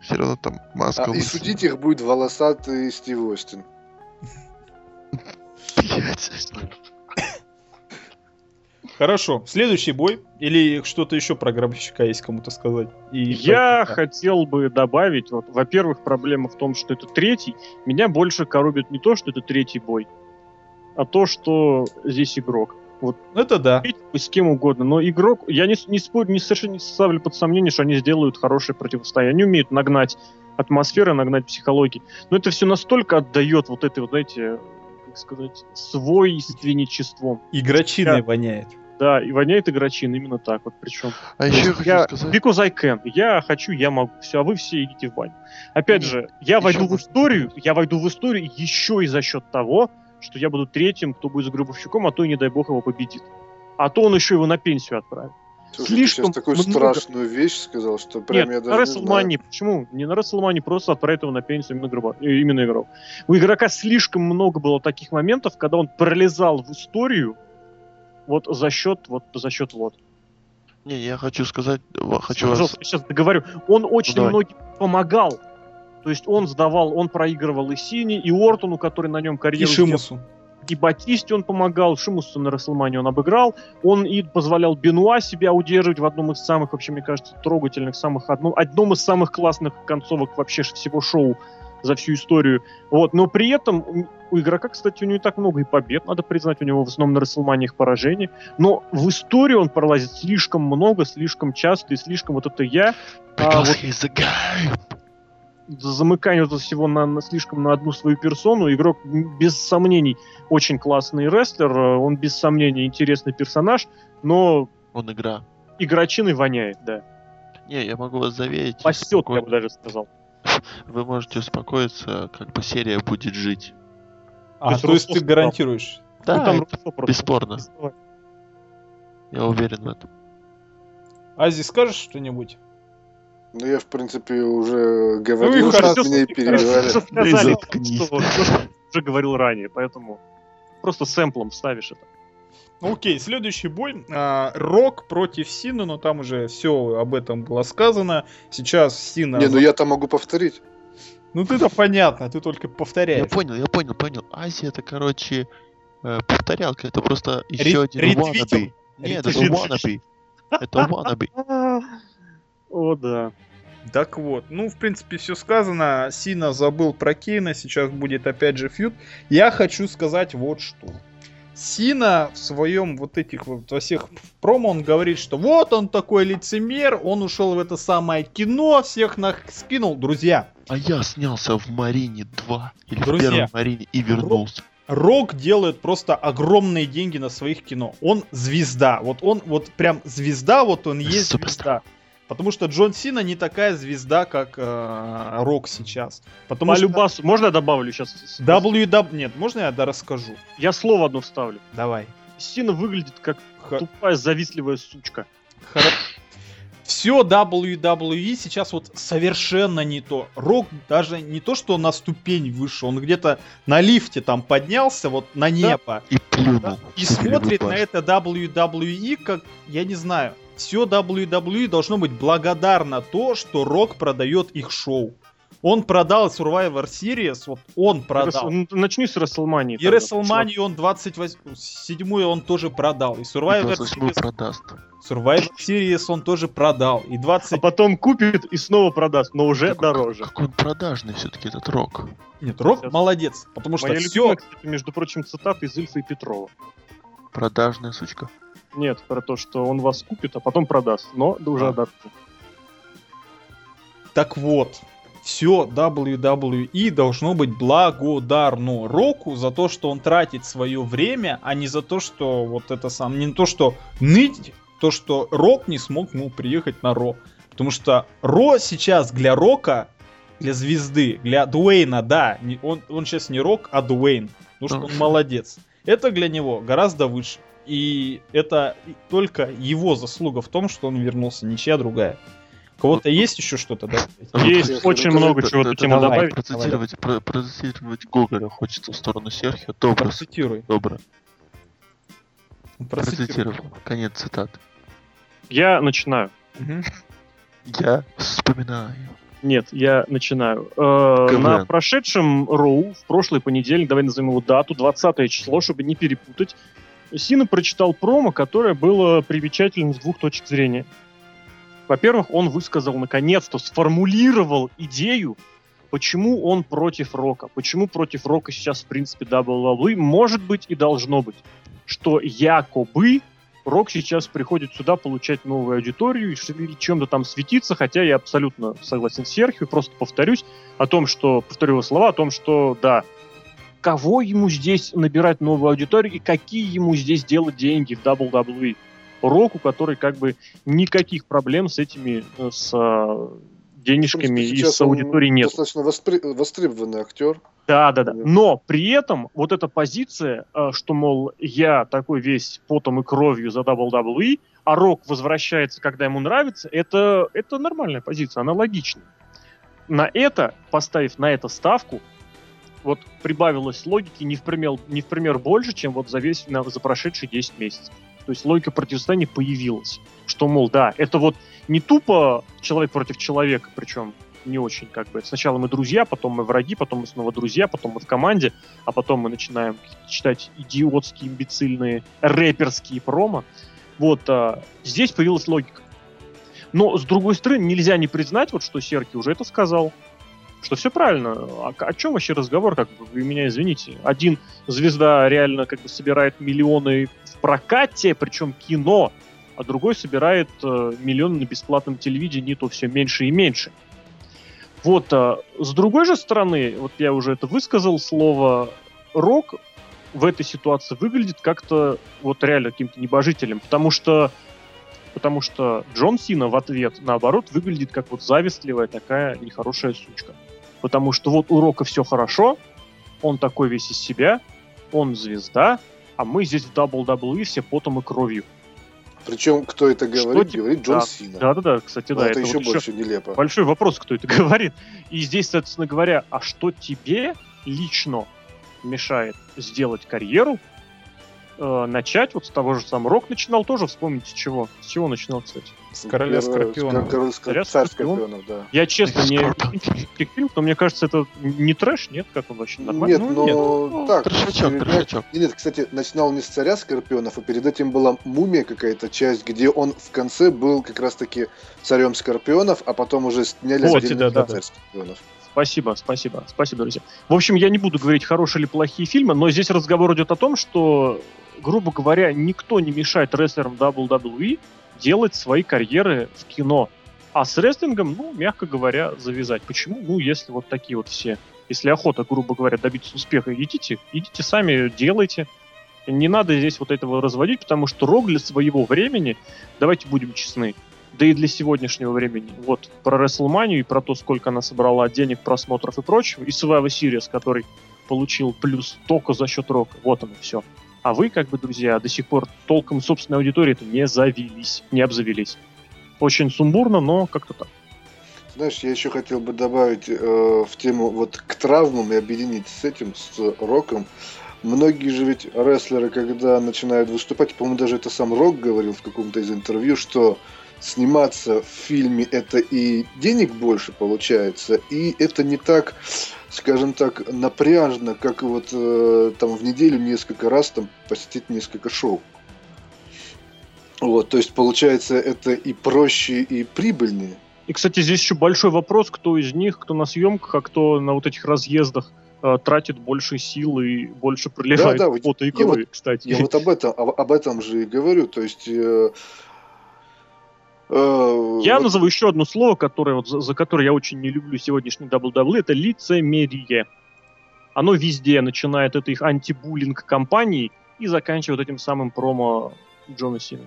Все равно там маска А, и судить их будет волосатый Стив Остин. Хорошо. Следующий бой. Или что-то еще про гробовщика есть кому-то сказать? И Я про- хотел бы добавить, вот, во-первых, проблема в том, что это третий. Меня больше коробит не то, что это третий бой, а то, что здесь игрок. Ну, Это да. С кем угодно, но игрок, я не, не спорю, не совершенно не ставлю под сомнение, что они сделают хорошее противостояние. Они умеют нагнать атмосферы, нагнать психологии. Но это все настолько отдает вот этой, вот, знаете, как сказать, свойственничеством. Игрочиной Я- воняет. Да, и воняет игрочин именно так вот причем. А еще я хочу я, сказать... because I can. Я хочу, я могу. Все, а вы все идите в баню. Опять Нет, же, я войду в можно историю, добавить. я войду в историю еще и за счет того, что я буду третьим, кто будет с гробовщиком, а то и, не дай бог, его победит. А то он еще его на пенсию отправит. Слушай, Слишком ты сейчас такую много- страшную вещь сказал, что прям Нет, я на даже не знаю. WrestleMania. Почему? Не на WrestleMania, просто отправить его на пенсию именно, гроба, э, именно игрок. У игрока слишком много было таких моментов, когда он пролезал в историю вот за счет вот за счет вот. Не, я хочу сказать, хочу вас... Пожалуйста, я сейчас договорю. Он очень Давай. многим помогал. То есть он сдавал, он проигрывал и Сини, и Ортону, который на нем И карьеру сделал, Шимусу. и Батисте он помогал, Шимусу на Расселмане он обыграл, он и позволял Бенуа себя удерживать в одном из самых, вообще, мне кажется, трогательных, самых, одном, одном из самых классных концовок вообще всего шоу за всю историю. Вот, но при этом у- игрока, кстати, у него не так много и побед, надо признать, у него в основном на Расселмане их поражений, но в историю он пролазит слишком много, слишком часто и слишком вот это я, а вот he's a guy. Замыкание вот всего на, на слишком на одну свою персону. Игрок без сомнений очень классный рестлер, э, он без сомнений интересный персонаж, но Он игра. игрочиной воняет, да. Не, я могу вас заверить. Пасет, я бы даже сказал. Вы можете успокоиться, как бы серия будет жить. А, есть то есть ты гарантируешь. Да, Ну, там это бесспорно. я уверен в этом. Ази, скажешь что-нибудь? Ну, я, в принципе, уже говорил, Ну и что от меня и сказали, что- что уже говорил ранее, поэтому просто сэмплом вставишь это. Ну, Окей, следующий бой. а, Рок против Сина, но там уже все об этом было сказано. Сейчас Сина... Не, ну я-то могу повторить. Ну ты-то понятно, ты только Я повторяешь. понял, я понял, понял. Азия это, короче, э, повторялка. Это просто Ре- еще один ретвитил. wannabe. Нет, это wannabe. Это wannabe. О, да. Так вот, ну, в принципе, все сказано. Сина забыл про Кейна, сейчас будет опять же фьюд. Я хочу сказать вот что. Сина в своем вот этих вот во всех промо он говорит, что вот он такой лицемер, он ушел в это самое кино, всех нах скинул. Друзья, А я снялся в Марине 2 или Друзья, в первом Марине и вернулся. Рок делает просто огромные деньги на своих кино. Он звезда. Вот он вот прям звезда, вот он есть Суперстар. звезда. Потому что Джон Сина не такая звезда, как э, Рок сейчас. Потому По что любасу. Можно я добавлю сейчас? WW... Нет, можно я да расскажу? Я слово одно вставлю. Давай. Сина выглядит как Х- тупая завистливая сучка. Все WWE сейчас вот совершенно не то. Рок даже не то, что на ступень выше, он где-то на лифте там поднялся, вот на небо. И плюнул. И смотрит на это WWE как, я не знаю, все WWE должно быть благодарно то, что Рок продает их шоу. Он продал Survivor Series, вот он продал. Ну, Начни с WrestleMania. И WrestleMania он 28 он тоже продал. И Survivor 28 Series, продаст. Survivor Series он тоже продал. И чувак. 20... А потом купит и снова продаст, но уже Как- дороже. Какой он продажный все-таки этот рок. Нет, Рок Сейчас. молодец. Потому что Моя все... любимая, кстати, между прочим, цитата из Ильфа и Петрова. Продажная сучка. Нет, про то, что он вас купит, а потом продаст, но уже А. дороже. Так вот, все WWE должно быть благодарно Року за то, что он тратит свое время, а не за то, что вот это сам, не то, что ныть, то, что Рок не смог ему приехать на Ро. Потому что Ро сейчас для Рока, для звезды, для Дуэйна, да, не- он, он сейчас не Рок, а Дуэйн. Потому что он молодец. Это для него гораздо выше. И это только его заслуга в том, что он вернулся, ничья другая. У кого-то есть еще что-то добавить? Есть Серхио, очень ну, много Да- чего да- да- тему добавить. Процитировать, про- процитировать Гоголя хочется в сторону Серхио. Добро, Процитируй. добро. Процитируй. Процитировал. Конец цитат. Я начинаю. Я вспоминаю. Нет, я начинаю. Э, на прошедшем Роу, в прошлый понедельник, давай назовем его дату, 20 число, чтобы не перепутать, Сина прочитал промо, которое было примечательным с двух точек зрения. Во-первых, он высказал, наконец-то, сформулировал идею, почему он против Рока. Почему против Рока сейчас, в принципе, WWE может быть и должно быть. Что якобы Рок сейчас приходит сюда получать новую аудиторию и чем-то там светиться, хотя я абсолютно согласен с Серхио, просто повторюсь о том, что, повторю его слова, о том, что, да, кого ему здесь набирать новую аудиторию и какие ему здесь делать деньги в WWE. Року, который как бы никаких проблем с этими, э, с э, денежками и с аудиторией нет. Достаточно воспри- востребованный актер. Да, да, да. Но при этом вот эта позиция, э, что, мол, я такой весь потом и кровью за WWE, а Рок возвращается, когда ему нравится, это, это нормальная позиция, она логичная. На это, поставив на это ставку, вот прибавилось логики не в пример, не в пример больше, чем вот за весь, на- за прошедшие 10 месяцев. То есть логика противостояния появилась. Что, мол, да, это вот не тупо человек против человека, причем не очень как бы. Сначала мы друзья, потом мы враги, потом мы снова друзья, потом мы в команде, а потом мы начинаем читать идиотские, имбецильные, рэперские промо. Вот а, здесь появилась логика. Но, с другой стороны, нельзя не признать, вот что Серки уже это сказал, что все правильно. А о чем вообще разговор, как бы, вы меня извините. Один звезда реально как бы собирает миллионы в прокате, причем кино, а другой собирает э, миллионы на бесплатном телевидении, то все меньше и меньше. Вот, а, с другой же стороны, вот я уже это высказал, слово «рок» в этой ситуации выглядит как-то вот реально каким-то небожителем, потому что потому что Джон Сина в ответ, наоборот, выглядит как вот завистливая такая нехорошая сучка. Потому что вот у Рока все хорошо, он такой весь из себя, он звезда, а мы здесь в WWE все потом и кровью. Причем, кто это Что говорит, типа- говорит Джон да. Сина. Да-да-да, кстати, Ну, да. это, еще вот больше нелепо. большой вопрос, кто это говорит. И здесь, соответственно говоря, а что тебе лично мешает сделать карьеру, э, начать вот с того же самого Рок начинал тоже, вспомните с чего. С чего начинал, кстати? С короля Первое, Скорпионов. Король Скор- Царя Царь Скорпион. Скорпионов, да. Я честно не фильм, но мне кажется, это не трэш, нет? Как он вообще нормально? Нет, Ну, но нет. Ну, так. Трешачок, перед- трешачок. Нет, нет, кстати, начинал не с царя Скорпионов, а перед этим была мумия какая-то часть, где он в конце был как раз-таки царем Скорпионов, а потом уже сняли Вот, отдельно да, да, царь Скорпионов. Спасибо, спасибо, спасибо, друзья. В общем, я не буду говорить, хорошие или плохие фильмы, но здесь разговор идет о том, что, грубо говоря, никто не мешает рестлерам WWE делать свои карьеры в кино. А с рестлингом, ну, мягко говоря, завязать. Почему? Ну, если вот такие вот все, если охота, грубо говоря, добиться успеха, идите, идите сами, делайте. Не надо здесь вот этого разводить, потому что Рог для своего времени, давайте будем честны, да и для сегодняшнего времени. Вот про WrestleMania и про то, сколько она собрала денег, просмотров и прочего, и Survivor Series, который получил плюс только за счет рока. Вот оно все. А вы, как бы, друзья, до сих пор толком собственной аудитории не завелись, не обзавелись. Очень сумбурно, но как-то так. Знаешь, я еще хотел бы добавить э, в тему вот к травмам и объединить с этим, с роком. Многие же ведь рестлеры, когда начинают выступать, по-моему, даже это сам Рок говорил в каком-то из интервью, что сниматься в фильме это и денег больше получается, и это не так, скажем так, напряжно, как вот э, там в неделю несколько раз там посетить несколько шоу. Вот, то есть получается это и проще, и прибыльнее. И, кстати, здесь еще большой вопрос, кто из них, кто на съемках, а кто на вот этих разъездах э, тратит больше сил и больше проливает Да, да, вот пота и я крови, кстати. Я вот об этом, об, об этом же и говорю. То есть э, Я вот- назову еще одно слово, которое, вот, за, за которое я очень не люблю сегодняшний WWE, это лицемерие. Оно везде, начиная от этой их антибуллинг кампании и заканчивая вот этим самым промо Джона Сина.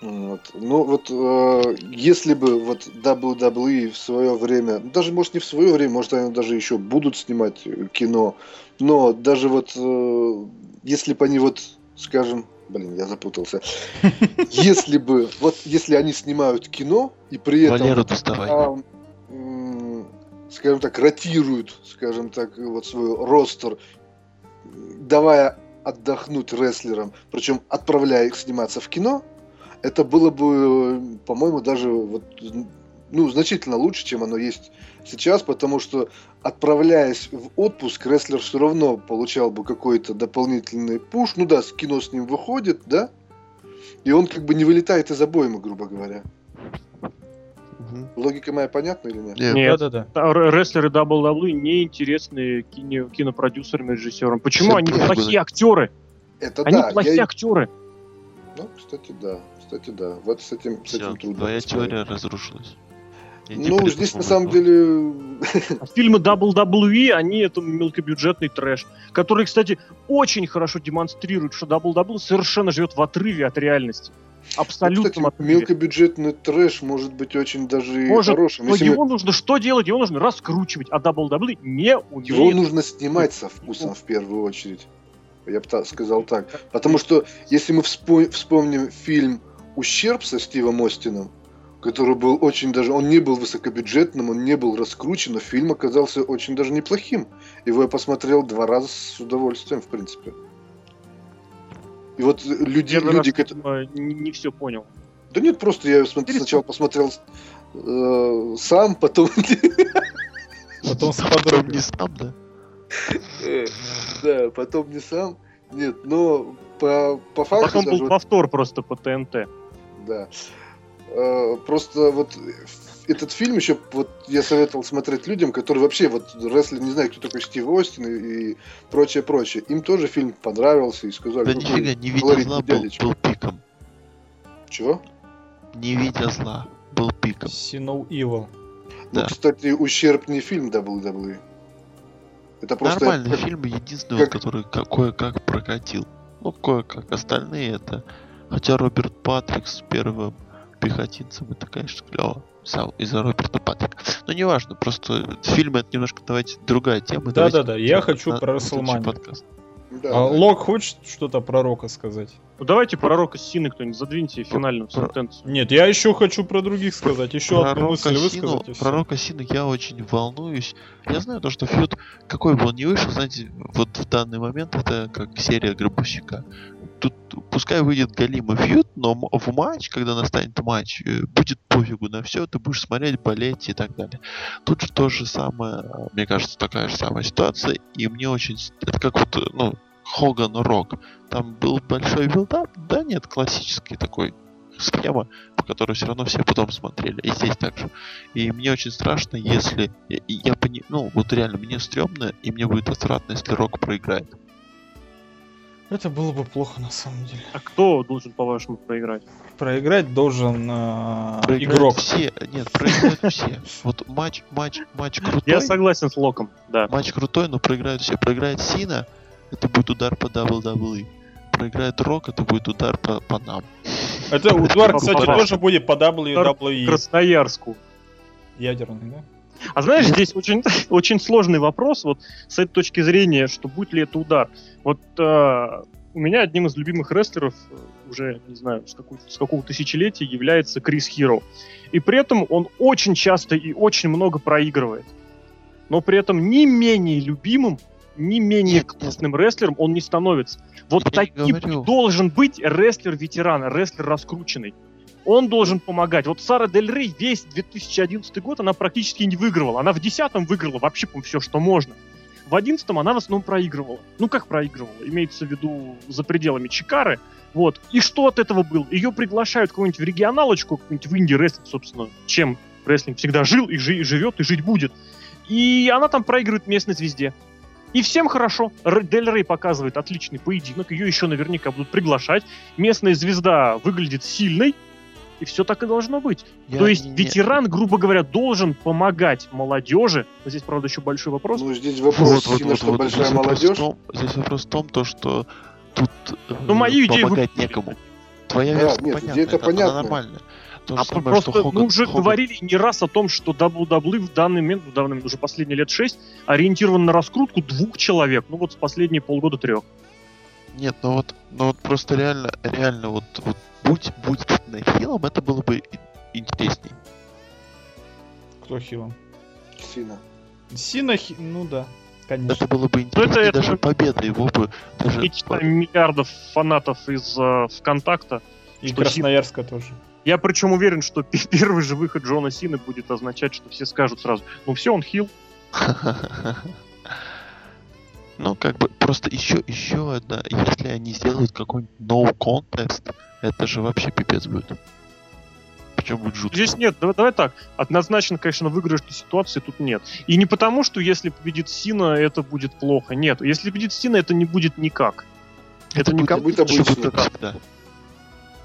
Вот. Ну вот э, если бы вот WWE в свое время, даже может не в свое время, может они даже еще будут снимать э, кино, но даже вот э, если бы они вот, скажем, блин, я запутался, если бы вот если они снимают кино и при этом доставай. а, скажем так, ротируют, скажем так, вот свой ростер, давая отдохнуть рестлерам, причем отправляя их сниматься в кино, это было бы, по-моему, даже вот, ну, значительно лучше, чем оно есть сейчас, потому что, отправляясь в отпуск, рестлер все равно получал бы какой-то дополнительный пуш. Ну да, с кино с ним выходит, да? И он как бы не вылетает из обоймы, грубо говоря. Мгм. Логика моя понятна или нет? Нет, Нет. Да-да-да. А р- Рестлеры WWE неинтересны кино, кинопродюсерам и режиссерам. Почему Всем они пофигу, плохие да. актеры? Это Они да. плохие я- актеры. Ну, кстати, да. Кстати, да. Вот с этим, с Все, этим трудно. твоя поспорить. теория разрушилась. Ну, здесь на самом деле... А Фильмы WWE, они это мелкобюджетный трэш, который, кстати, очень хорошо демонстрирует, что WWE совершенно живет в отрыве от реальности. Ну, Абсолютно кстати, отрыве. мелкобюджетный трэш может быть очень даже и Может, хорошим. Но Если мы- его нужно что делать? Его нужно раскручивать, а WWE не умеет. Его нужно снимать со вкусом в первую очередь. Я бы сказал так. Потому что если мы вспо- вспомним фильм «Ущерб» со Стивом Остином, который был очень даже... Он не был высокобюджетным, он не был раскручен, но фильм оказался очень даже неплохим. Его я посмотрел два раза с удовольствием, в принципе. И вот люди, Первый люди раз, к эт- видимо, не, все понял. Да нет, просто я см- Интересно. сначала посмотрел э, сам, потом... Потом с Потом подругой. не сам, да? Э, Да, потом не сам. Нет, но по, по факту Потом был повтор просто по ТНТ. Да. Э, Просто вот этот фильм еще вот я советовал смотреть людям, которые вообще вот рестлер не знают, кто такой Стив Остин и, и прочее, прочее. Им тоже фильм понравился и сказали, Да «Какой нифига, не видя зла был, дядечка». был пиком. Чего? Не видя зла был пиком. Evil. Ну, Да. кстати, ущерб не фильм WWE. Это просто Нормальный как- фильм, единственный, как- который ка- кое-как прокатил. Ну, кое-как. Остальные это... Хотя Роберт Патрик с первым пехотинцем, это, конечно, клево. Сам из-за Роберта Патрика. Но неважно, просто фильмы это немножко, давайте, другая тема. давайте Да-да-да, я хочу на- про подкаст. Да, А да. Лок хочет что-то про Рока сказать? Ну, давайте пророка Сины кто-нибудь задвиньте финальную про- сентенцию. Нет, я еще хочу про других сказать. Еще Про одну мысль Рока высказать. Сину- всё. Про Рока Сину я очень волнуюсь. Я знаю то, что фьюд, какой бы он ни вышел, знаете, вот в данный момент это как серия Гробовщика. Тут пускай выйдет галимый feud, но в матч, когда настанет матч, э, будет пофигу на все, ты будешь смотреть, болеть и так далее. Тут же то же самое, э, мне кажется, такая же самая ситуация, и мне очень... Это как вот, э, ну, Хоган Рок. Там был большой build-up, да нет, классический такой схема, по которой все равно все потом смотрели. И здесь так же. И мне очень страшно, если... Я, я пони... Ну, вот реально, мне стрёмно, и мне будет отвратно, если Рок проиграет. Это было бы плохо на самом деле. А кто должен, по-вашему, проиграть? Проиграть должен э, Проиграют игрок. все. Нет, проиграют все. Вот матч, матч, матч крутой. Я согласен с Локом, да. Матч крутой, но проиграют все. Проиграет Сина, это будет удар по WWE. Проиграет Рок, это будет удар по, по нам. Это Эдуард, кстати, тоже будет по WWE. Красноярску. Ядерный, да? А знаешь, здесь очень, очень сложный вопрос, вот с этой точки зрения, что будет ли это удар. Вот э, у меня одним из любимых рестлеров, э, уже, не знаю, с, какой- с какого тысячелетия, является Крис Хиро. И при этом он очень часто и очень много проигрывает. Но при этом ни менее любимым, ни менее классным рестлером он не становится. Вот Я не таким должен быть рестлер-ветеран, рестлер раскрученный. Он должен помогать. Вот Сара Дель Рей весь 2011 год она практически не выигрывала. Она в 10 выиграла вообще, по все, что можно. В 11 она в основном проигрывала. Ну, как проигрывала? Имеется в виду за пределами Чикары. Вот. И что от этого было? Ее приглашают кого-нибудь в регионалочку, какой-нибудь в Индии рестлинг, собственно, чем рестлинг всегда жил и жи- живет, и жить будет. И она там проигрывает местной звезде. И всем хорошо. Р- Дель Рей показывает отличный поединок, ее еще наверняка будут приглашать. Местная звезда выглядит сильной, и все так и должно быть. Я То есть не- ветеран, грубо говоря, должен помогать молодежи. Но Здесь, правда, еще большой вопрос. Ну, здесь вопрос, Вот, вот, сильно, вот, что вот. большая Здесь вопрос, молодежь. в том, здесь вопрос в том, то, что тут э, Ну, мою идею помогать вы- некому. Твоя Да, версия нет, понятна, это, она понятная. нормальная. То А самое, просто что мы Хоган- уже Хоган- говорили не раз о том, что WWE в данный момент, в данный момент уже последние лет шесть, ориентирован на раскрутку двух человек. Ну вот с последние полгода трех. Нет, ну вот, ну вот просто реально, реально вот, вот будь, будь на хилом, это было бы интересней. Кто хилом? Сина. Сина, хи- ну да, конечно. Это было бы интереснее, Ну, это- даже победа его бы даже... И миллиардов фанатов из э, ВКонтакта. И что Красноярска тоже. Я причем уверен, что пе- первый же выход Джона Сины будет означать, что все скажут сразу, ну все, он хил. Ну, как бы, просто еще, еще одна, если они сделают какой-нибудь no contest, это же вообще пипец будет. Причем будет жутко. Здесь нет, давай, давай так. Однозначно, конечно, выигрышной ситуации тут нет. И не потому, что если победит Сина, это будет плохо. Нет, если победит Сина, это не будет никак. Это, будет, никак. будет это будет обычно. как всегда.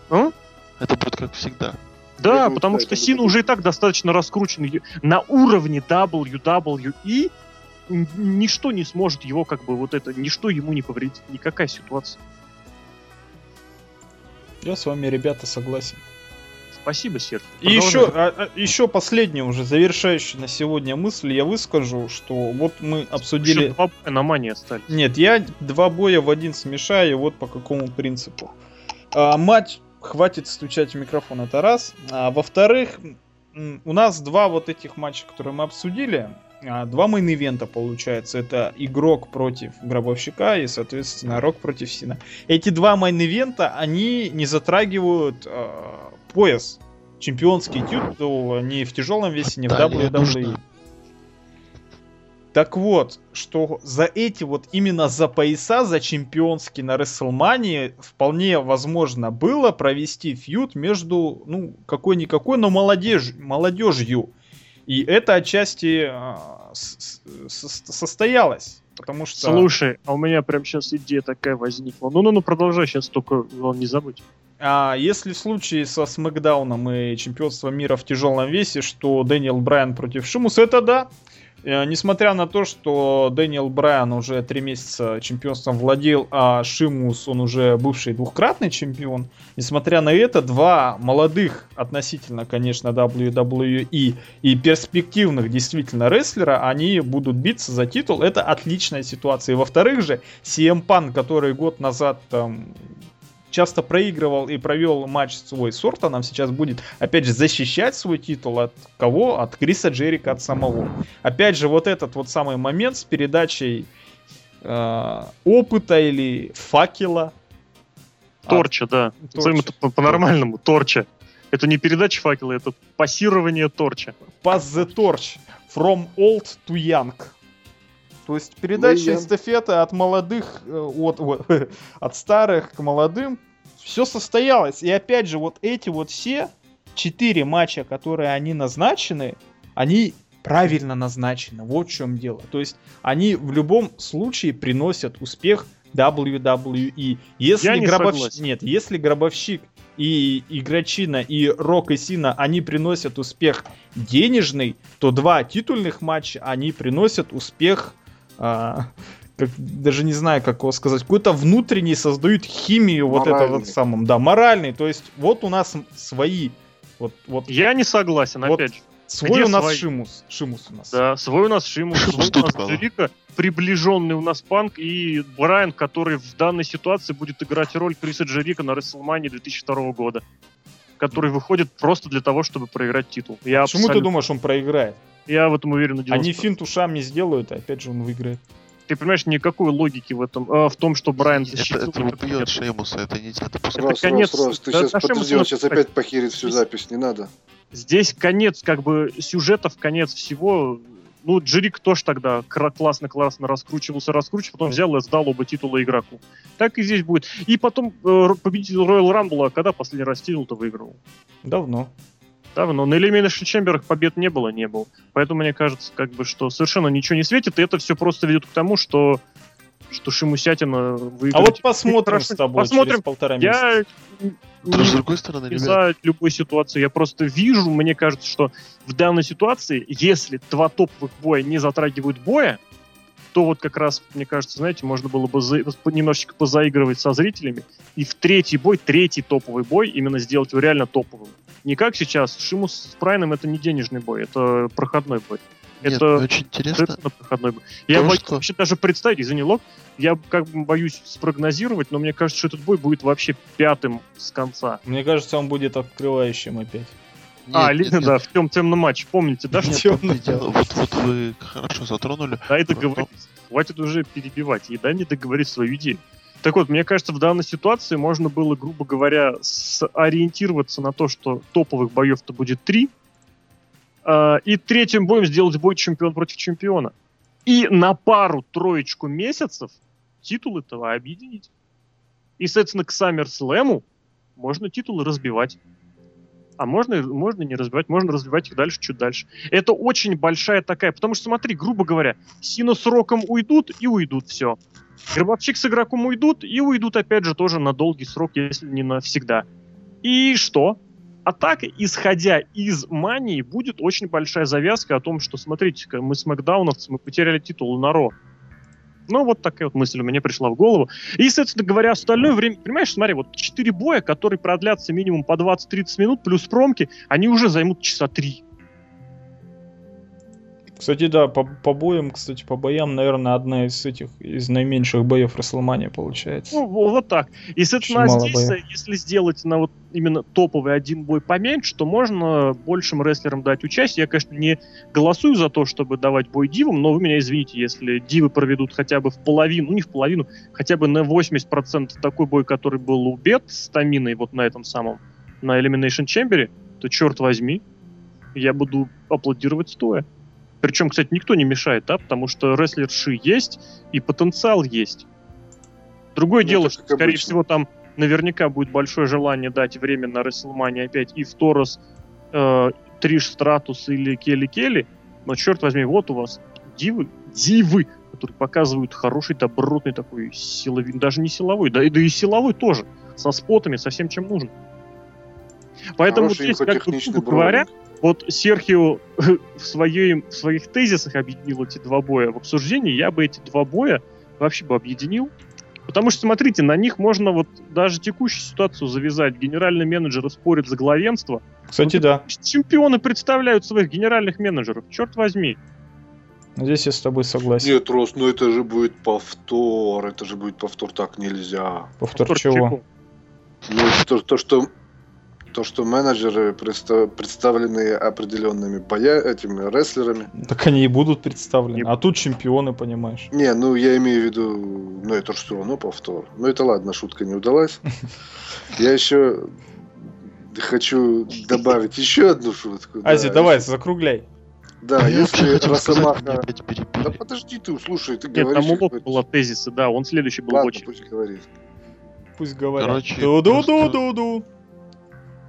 А? Это будет как всегда. Да, думаю, потому что это Сина будет уже и так достаточно раскручен на уровне WWE. Ничто не сможет его как бы вот это, ничто ему не повредит, никакая ситуация. Я с вами, ребята, согласен. Спасибо, Серж. И еще, а, а, еще последняя уже завершающая на сегодня мысль я выскажу, что вот мы обсудили... два боя на Мании остались. Нет, я два боя в один смешаю, вот по какому принципу. А, матч, хватит стучать в микрофон, это раз. А, во-вторых, у нас два вот этих матча, которые мы обсудили, два main event -а получается. Это игрок против гробовщика и, соответственно, рок против Сина. Эти два main event -а, они не затрагивают а, пояс. Чемпионский титул ни в тяжелом весе, ни в WWE. нужно- Так вот, что за эти вот именно за пояса, за чемпионский на Рестлмании вполне возможно было провести feud между, ну, какой-никакой, но молодежь, молодежью. И это отчасти а, состоялось. Потому что... Слушай, а у меня прям сейчас идея такая возникла. Ну-ну-ну, продолжай сейчас, только главное не забудь. А если в случае со Смакдауном и чемпионством мира в тяжелом весе, что Дэниел Брайан против Шимуса, это да. Э, Несмотря на то, что Дэниел Брайан уже три месяца чемпионством владел, а Шимус, он уже бывший двухкратный чемпион, несмотря на это, два молодых относительно, конечно, WWE и перспективных действительно рестлера, они будут биться за титул. Это отличная ситуация. И во-вторых же, CM Punk, который год назад там часто проигрывал и провел матч свой с Ортоном, сейчас будет, опять же, защищать свой титул от кого? От Криса Джерика, от самого. Опять же, вот этот вот самый момент с передачей э, опыта или факела. Торча, да. Торча. Назовем это по- по-нормальному. Торча. Это не передача факела, это пассирование торча. Pass the torch from old to young. То есть передача Воен. эстафеты от молодых, э, от, вот, от старых к молодым, все состоялось. И опять же, вот эти вот все четыре матча, которые они назначены, они правильно назначены. Вот в чем дело. То есть они в любом случае приносят успех WWE. Если Я не гробовщ- согласен. Нет, если гробовщик и игрочина, и Рок и Сина, они приносят успех денежный, то два титульных матча, они приносят успех а, как, даже не знаю, как его сказать, какой-то внутренний создают химию вот этого вот самым, да, моральный. То есть вот у нас свои. Вот, вот. Я не согласен, вот опять же. Свой Где у нас свой? Шимус. Шимус у нас. Да, свой у нас Шимус, свой у нас Джерика, приближенный у нас Панк и Брайан, который в данной ситуации будет играть роль Криса Джерика на WrestleMania 2002 года. Который выходит просто для того, чтобы проиграть титул. Я Почему абсолютно... ты думаешь, он проиграет? Я в этом уверен на 90%. Они финт ушам не сделают, и опять же он выиграет. Ты понимаешь, никакой логики в этом, э, в том, что Брайан защитил. Это, это убьет Шеймуса, это нельзя допускать. Рос, это конец. Рос, Рос, ты да, сейчас подожди, он сейчас опять похерит всю запись, не надо. Здесь конец, как бы, сюжетов, конец всего. Ну, Джерик тоже тогда классно-классно раскручивался, раскручивал, потом взял и сдал оба титула игроку. Так и здесь будет. И потом э, победитель Royal Rumble, а когда последний раз титул-то выиграл? Давно. Давно. На Elimination Chamber побед не было, не было. Поэтому мне кажется, как бы, что совершенно ничего не светит, и это все просто ведет к тому, что что Шимусятина выиграет. А вот посмотрим с тобой посмотрим. через полтора месяца. Я но с другой стороны, ребят... за любой ситуации я просто вижу, мне кажется, что в данной ситуации, если два топовых боя не затрагивают боя, то вот как раз, мне кажется, знаете, можно было бы за... немножечко позаигрывать со зрителями и в третий бой, третий топовый бой именно сделать его реально топовым. Не как сейчас. Шимус с Прайном это не денежный бой, это проходной бой. Нет, это очень интересно. проходной бой. Я боюсь что... вообще даже представить, извини, Лок, я как бы боюсь спрогнозировать, но мне кажется, что этот бой будет вообще пятым с конца. Мне кажется, он будет открывающим опять. Нет, а, нет, да, в тем темном матче, помните, да? Нет, темном. Вот, вот вы хорошо затронули. Да, это говорить. Хватит уже перебивать. И дай мне договорить свою идею. Так вот, мне кажется, в данной ситуации можно было, грубо говоря, сориентироваться на то, что топовых боев-то будет три, э, и третьим боем сделать бой чемпион против чемпиона. И на пару-троечку месяцев титул этого объединить. И, соответственно, к SummerSlam можно титулы разбивать. А можно, можно не разбивать, можно разбивать их дальше, чуть дальше. Это очень большая такая, потому что, смотри, грубо говоря, Сина с Роком уйдут и уйдут, все. Гробовщик с игроком уйдут и уйдут, опять же, тоже на долгий срок, если не навсегда. И что? А так, исходя из мании, будет очень большая завязка о том, что, смотрите мы с Макдауновцы, мы потеряли титул на Ро. Ну, вот такая вот мысль у меня пришла в голову. И, соответственно говоря, остальное время, понимаешь, смотри, вот 4 боя, которые продлятся минимум по 20-30 минут, плюс промки, они уже займут часа 3. Кстати, да, по, по боям, кстати, по боям, наверное, одна из этих, из наименьших боев Расселмания получается. Ну, вот так. И, соответственно, здесь, боев. если сделать на вот именно топовый один бой поменьше, то можно большим рестлерам дать участие. Я, конечно, не голосую за то, чтобы давать бой дивам, но вы меня извините, если дивы проведут хотя бы в половину, ну не в половину, хотя бы на 80% такой бой, который был у Бет с Таминой вот на этом самом, на Elimination Chamber, то черт возьми, я буду аплодировать стоя. Причем, кстати, никто не мешает, да, потому что рестлерши есть и потенциал есть. Другое ну, дело, что, скорее обычно. всего, там наверняка будет большое желание дать время на WrestleMania опять и в Торос, э, Триш Стратус или Келли Келли, но черт возьми, вот у вас дивы, дивы, которые показывают хороший, добротный такой силовой, даже не силовой, да, и, да и силовой тоже, со спотами, со всем, чем нужно. Поэтому Хороший здесь, как бы, говоря, вот Серхио в, своей, в своих тезисах объединил эти два боя. В обсуждении я бы эти два боя вообще бы объединил. Потому что, смотрите, на них можно вот даже текущую ситуацию завязать. Генеральный менеджер спорит за главенство. Кстати, да. Чемпионы представляют своих генеральных менеджеров. Черт возьми. Здесь я с тобой согласен. Нет, Рос, ну это же будет повтор. Это же будет повтор, так нельзя. Повтор, повтор чего? чего? Ну, то, то, что то, что менеджеры представлены определенными боя, этими рестлерами. Так они и будут представлены. А тут чемпионы, понимаешь. Не, ну я имею в виду, ну это же все равно повтор. Ну это ладно, шутка не удалась. Я еще хочу добавить еще одну шутку. Ази, давай, закругляй. Да, если Росомаха... Да подожди ты, слушай, ты говоришь... Нет, там у было тезисы, да, он следующий был Ладно, пусть говорит. Пусть говорит. Ду-ду-ду-ду-ду.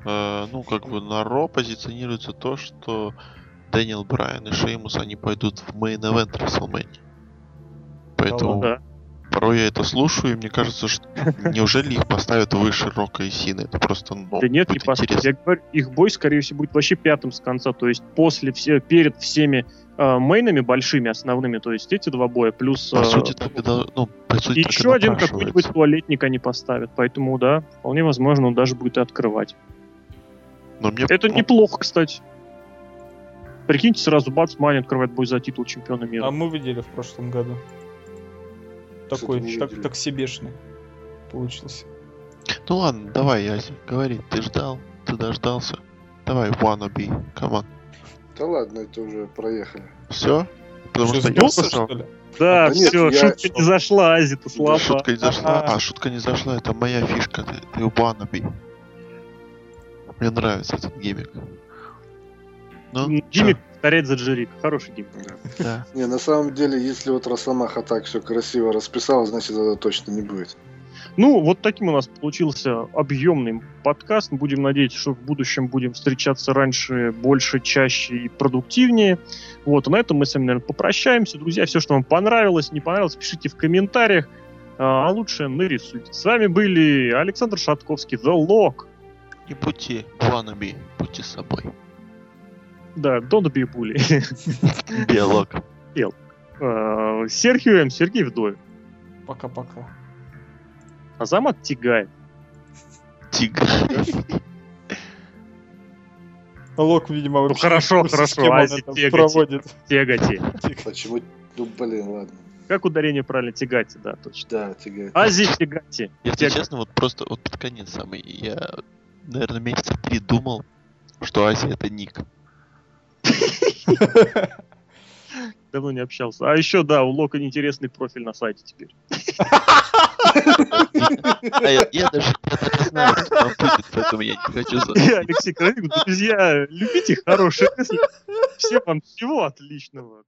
Э, ну, как бы на Raw позиционируется то, что Дэниел Брайан и Шеймус, они пойдут в main event WrestleMania. Поэтому да. порой я это слушаю, и мне кажется, что неужели их поставят выше Рока и Сины? Это просто, ну, Да нет, не поставят. Я говорю, их бой, скорее всего, будет вообще пятым с конца. То есть после все, перед всеми э, мейнами большими, основными, то есть эти два боя, плюс... По э, сути, так и ну, по сути, и так и еще один какой-нибудь туалетник они поставят, поэтому, да, вполне возможно, он даже будет и открывать. Но мне Это неплохо, кстати. Прикиньте, сразу бац, Мани открывает бой за титул чемпиона мира. А мы видели в прошлом году. Такой, так, так себешный получился. Ну ладно, давай, Язи, говори. Ты ждал, ты дождался. Давай, wannabe, come on. Да ладно, это уже проехали. Все? Потому Что, что я? Да, Да нет, все, я- шутка не зашла, Ази, ты слабо. Шутка не зашла. Ага. А, шутка не зашла, это моя фишка. Ты, ты wannabe. Мне нравится этот гиммик. Ну, Гиммик повторять за Джерик. Хороший гиммик. Да. Не, на самом деле, если вот Росомаха так все красиво расписал, значит, это точно не будет. Ну, вот таким у нас получился объемный подкаст. Будем надеяться, что в будущем будем встречаться раньше, больше, чаще и продуктивнее. Вот, а на этом мы с вами, наверное, попрощаемся. Друзья, все, что вам понравилось, не понравилось, пишите в комментариях. А лучше нарисуйте. С вами были Александр Шатковский, The Lock. Не будьте wannabe, будьте собой. Да, Don't be bully. Диалог. А, Серхио М. Сергей Вдовин. Пока-пока. Азамат Тигай. Тигр. Лок, видимо, Ну, хорошо, хорошо, Ази, проводит. Тегати. Почему? Ну, блин, ладно. Как ударение правильно? Тегати, да, точно. Да, тягает. Ази Тегати. Если Тег- честно, вот просто вот под конец самый, я, наверное, месяца три думал, что Азия это ник. Давно не общался. А еще, да, у Лока интересный профиль на сайте теперь. А я, я даже, я знаю, что там будет, поэтому я не хочу за... Алексей Кравик, друзья, любите хорошие. Всем вам всего отличного.